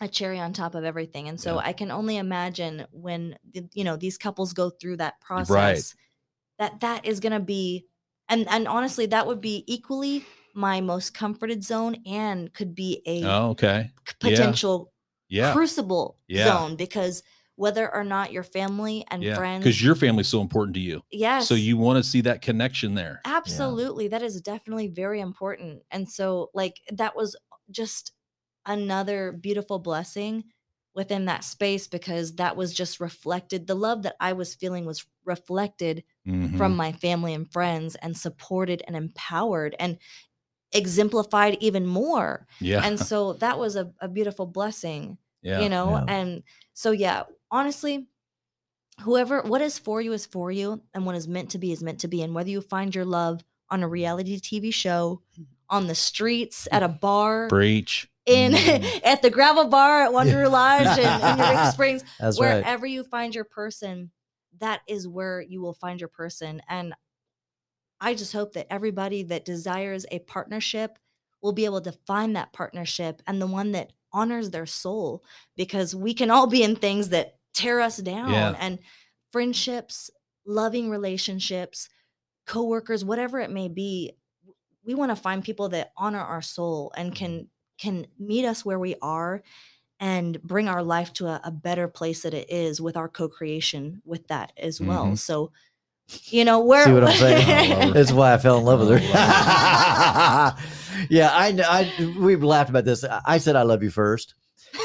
a cherry on top of everything and so Yeah. i can only imagine when the, you know these couples go through that process that that is going to be and and honestly that would be equally my most comforted zone and could be a Oh, okay. c- yeah. potential Yeah. crucible Yeah. zone because whether or not your family and Yeah. friends Because your family's so important to you. yes So you want to see that connection there. absolutely that is definitely very important and so like that was just another beautiful blessing within that space because that was just reflected the love that i was feeling was reflected Mhm. from my family and friends and supported and empowered and exemplified even more yeah. and so that was a, a beautiful blessing yeah. you know Yeah. and so yeah honestly whoever what is for you is for you and what is meant to be is meant to be and whether you find your love on a reality tv show on the streets at a bar Breach. in Mm. at the gravel bar at Wanderoo Lodge in, in Eureka Springs That's right. wherever you find your person that is where you will find your person and i just hope that everybody that desires a partnership will be able to find that partnership and the one that honors their soul because we can all be in things that tear us down Yeah. and friendships loving relationships coworkers whatever it may be we want to find people that honor our soul and can can meet us where we are and bring our life to a, a better place that it is with our co-creation with that as well Mhm. so you know where See what I'm saying? I love her. That's why I fell in love with her. Yeah, I, kn- I we've laughed about this. I I said I love you first,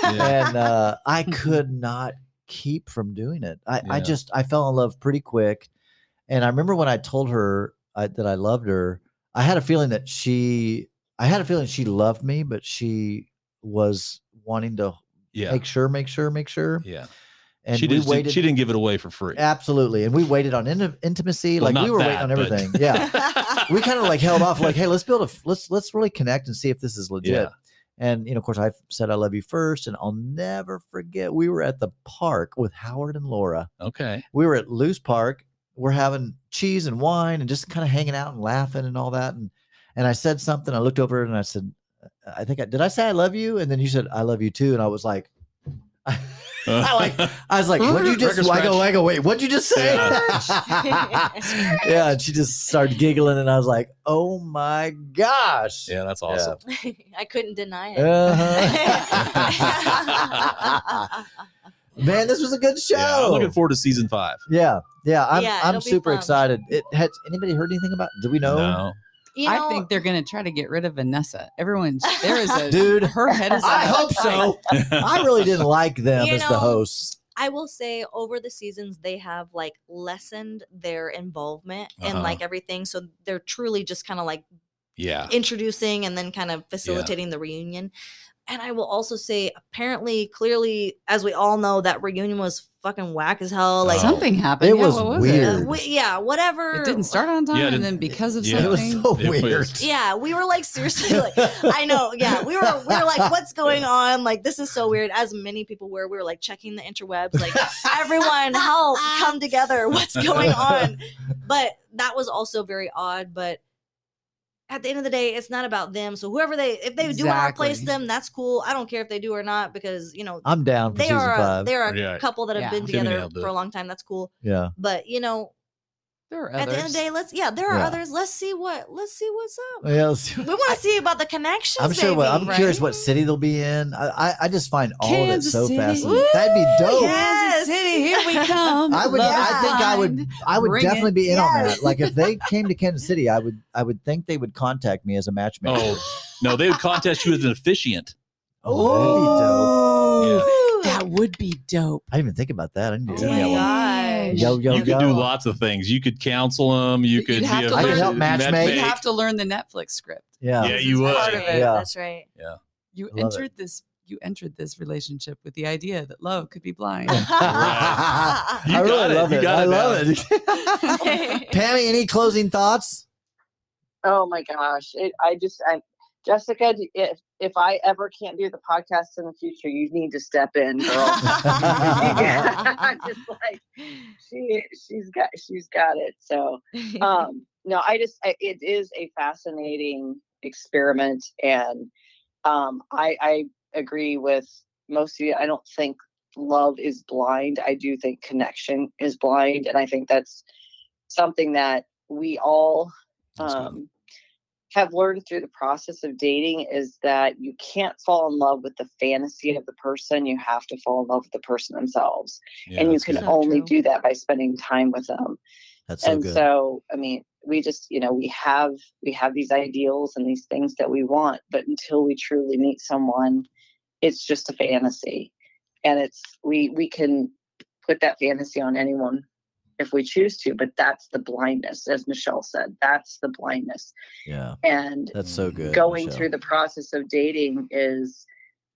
Yeah. and uh, I could not keep from doing it. I, I just I fell in love pretty quick, and I remember when I told her I, that I loved her, I had a feeling that she, I had a feeling she loved me, but she was wanting to yeah. make sure, make sure, make sure. yeah. And she, we didn't, waited. she didn't give it away for free. absolutely, and we waited on in- intimacy. Well, like we were waiting that, on but- everything. Yeah. we kind of like held off like hey let's build a, let's let's really connect and see if this is legit Yeah. and you know of course i said i love you first and i'll never forget we were at the park with howard and laura okay. we were at loose park we're having cheese and wine and just kind of hanging out and laughing and all that and and i said something i looked over and i said i think i did i say i love you and then you said i love you too and i was like I like I was like, what'd you just Record I go. I go, wait, what'd you just say? Yeah. yeah, and she just started giggling, and I was like, oh my gosh. Yeah, that's awesome. i couldn't deny it Uh-huh. Man, this was a good show. Yeah, I'm looking forward to season five. Yeah, yeah, I'm Yeah, I'm super excited. It has anybody heard anything about? Do we know? No. You know, I think they're gonna try to get rid of Vanessa. Everyone's there is a Dude, Her head is. I hope so. I really didn't like them You as the hosts. I will say over the seasons they have like lessened their involvement in Uh-huh. like everything. So they're truly just kind of like yeah. introducing and then kind of facilitating the reunion. And I will also say, apparently, clearly, as we all know, that reunion was fucking whack as hell. Like, Oh. Something happened. It Yeah, was what was weird. uh, we, yeah, whatever. It? it didn't start on time, Yeah, and then because of yeah. It was something, so It was- weird. yeah, we were like seriously like I know, yeah. We were we were like, what's going on? Like this is so weird. As many people were, we were like checking the interwebs, like everyone help, come together. What's going on? But that was also very odd. But at the end of the day, it's not about them. So whoever they if they do want to replace them, that's cool. I don't care if they do or not because you know I'm down for they are a, they're a Yeah. couple that have Yeah. been together for a long time. That's cool. yeah. But you know, There are At the end of the day, let's yeah, there are Yeah. others. Let's see what let's see what's up. Yeah, see We want to see about the connections. I'm sure. What, I'm baby. curious what city they'll be in. I I, I just find all Kansas of it so City. fascinating. That'd be dope. Kansas City, here we come. I would. Love I is think I would. I would Bring it. definitely be in on that. Like if they came to Kansas City, I would. I would think they would contact me as a matchmaker. Oh no, they would contest you as an officiant. Oh, that'd be dope. Ooh. That would be dope. I didn't even think about that. I didn't do Oh any of my that one. Yo yo you yo. could do lots of things. You could counsel them. You You'd could have be to a I learn- help matchmake. You have to learn the Netflix script. Yeah. Yeah, This you is would. part of it. Yeah. That's right. Yeah, You Love it. entered this. You entered this relationship with the idea that love could be blind. You I got really it. love You it. got I it love it. Pammy, any closing thoughts? Oh my gosh. It, I just, I, Jessica, if, if I ever can't do the podcast in the future, you need to step in, girl. I'm just like, she, she's got, she's got it. So, um, no, I just, I, it is a fascinating experiment. And, um, I, I agree with most of you. I don't think love is blind. I do think connection is blind. And I think that's something that we all, That's good. um, have learned through the process of dating is that you can't fall in love with the fantasy of the person. You have to fall in love with the person themselves. Yeah, and you can good. Only true. do that by spending time with them That's so and good. so i mean we just you know we have we have these ideals and these things that we want but until we truly meet someone it's just a fantasy and it's we we can put that fantasy on anyone if we choose to but that's the blindness as michelle said that's the blindness yeah, and that's so good. going Michelle. through the process of dating is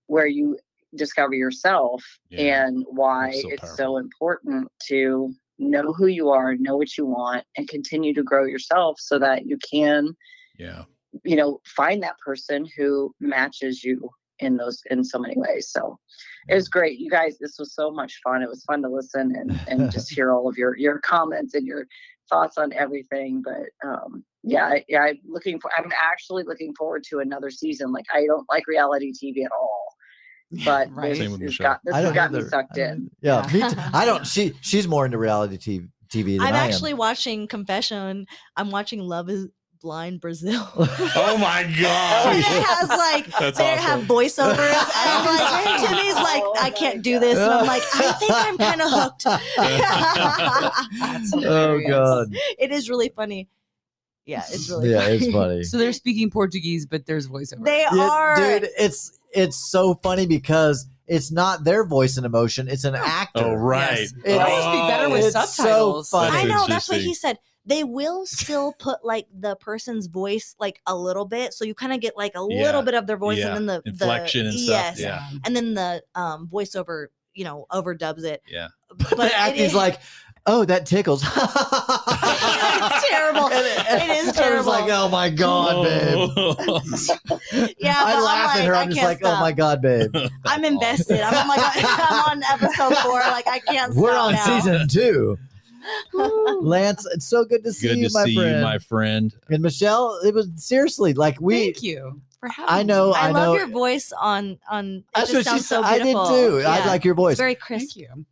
where you discover yourself Yeah, and why so it's powerful. so important to know who you are, know what you want, and continue to grow yourself so that you can, Yeah. you know, find that person who matches you in those in so many ways. So it was great. You guys, this was so much fun. It was fun to listen and and just hear all of your your comments and your thoughts on everything. But um yeah, I, yeah, I'm looking for I'm actually looking forward to another season. Like I don't like reality TV at all. But Right. this Same with has got this I has don't me sucked in. don't- Yeah, Yeah. me too. I don't. She she's more into reality TV, TV I am. actually watching Confession. I'm watching Love is Blind Brazil. Oh my god! and god. it has like That's they awesome. have voiceovers, and I'm like, Timmy's like, Oh I can't do this, and I'm like, I think I'm kind of hooked. Oh god. it is really funny. Yeah, it's really yeah, funny. it's funny. So they're speaking Portuguese, but there's voiceover. They Yeah, are. dude. It's it's so funny because it's not their voice and emotion; it's an actor. Oh right. Yes. It might just be better with it's so subtitles. funny. I know that's what he said. They will still put like the person's voice like a little bit, so you kind of get like a Yeah. little bit of their voice, Yeah. and then the Inflection the, and stuff, Yes, yeah. and then the um voiceover, you know, overdubs it. Yeah. But the it acting's is- like, "Oh, that tickles." it's terrible. And It is I was terrible. like, "Oh my god, babe." yeah, I but I'm laugh at her. I I'm just can't like, "Oh my god, babe." I'm invested. I'm, like, I'm on episode four. Like I can't. We're stop on now. season two. Lance, it's so good to see Good you, to my see friend. you, my friend. and Michelle, it was seriously like we. Thank you for having I know. me. I, I love know. your voice on on. It That's just what she sounds said. so I did beautiful. too. I like your voice. It's very Thank you.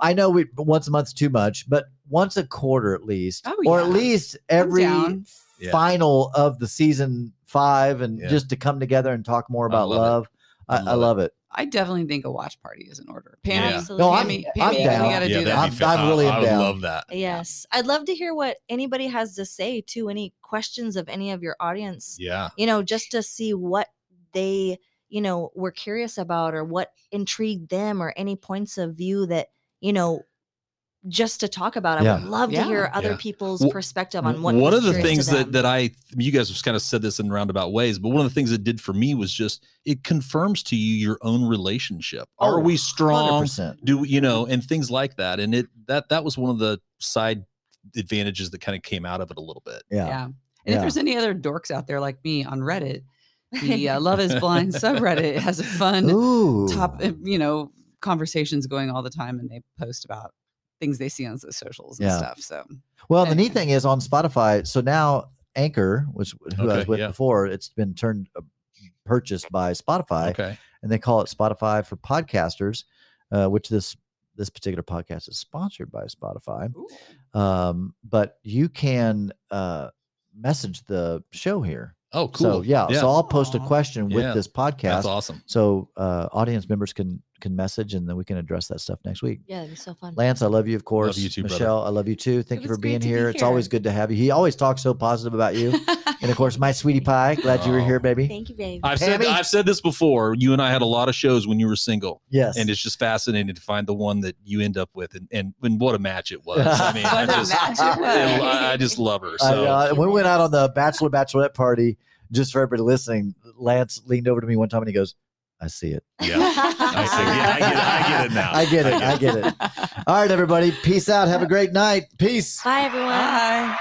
I know we once a month's too much, but once a quarter at least, Oh, or at least every down. Yeah. final of the season five, and Yeah. just to come together and talk more I about love it. love. I, I I love love it. I definitely think a watch party is in order. Pammy, Yeah. Absolutely. No, I'm, Pammy, I'm Pammy, down. we gotta yeah, do that'd that. be I'm- I'm really I, I would down. love that. Yes, I'd love to hear what anybody has to say to any questions of any of your audience. Yeah. You know, just to see what they, you know, were curious about or what intrigued them or any points of view that, you know, just to talk about. I Yeah. would love to hear other Yeah. people's W- perspective on what one of the things that that I you guys have kind of said this in roundabout ways, but one of the things it did for me was just it confirms to you your own relationship. Are Oh, we strong? 100%. Do you know and things like that? And it that that was one of the side advantages that kind of came out of it a little bit. Yeah. Yeah. And Yeah. if there's any other dorks out there like me on Reddit, the uh, Love is Blind subreddit has a fun Ooh. top, you know, conversations going all the time and they post about things they see on the socials and Yeah. stuff. So Well, the neat thing is on Spotify. So now Anchor, which who I was with yeah. before, it's been turned uh, purchased by Spotify, Okay. and they call it Spotify for podcasters, uh, which this this particular podcast is sponsored by Spotify. Um, but you can uh, message the show here. Oh, cool. So yeah, yeah. so I'll post a Aw. question with Yeah, this podcast. That's awesome. So uh, audience members can can message and then we can address that stuff next week. Yeah, that'd be so fun. Lance, I love you, of course. you too, brother. Michelle, I love you too. Thank It you for being great to be here. It's always good to have you. He always talks so positive about you. and of course, my sweetie pie. Glad you were here, Oh. baby. Thank you, babe. I've said I've said this before. You and I had a lot of shows when you were single, Yes. and it's just fascinating to find the one that you end up with, and and, and what a match it was. I mean, I What a just match I, I just love her. I, So uh, when we went out on the bachelor bachelorette party, just for everybody listening, Lance leaned over to me one time and he goes, "I see it. yeah, I, I, get, I get it. I get it now. I get it. I get it." All right, everybody. Peace out. Have a great night. Peace. Bye, everyone. Bye.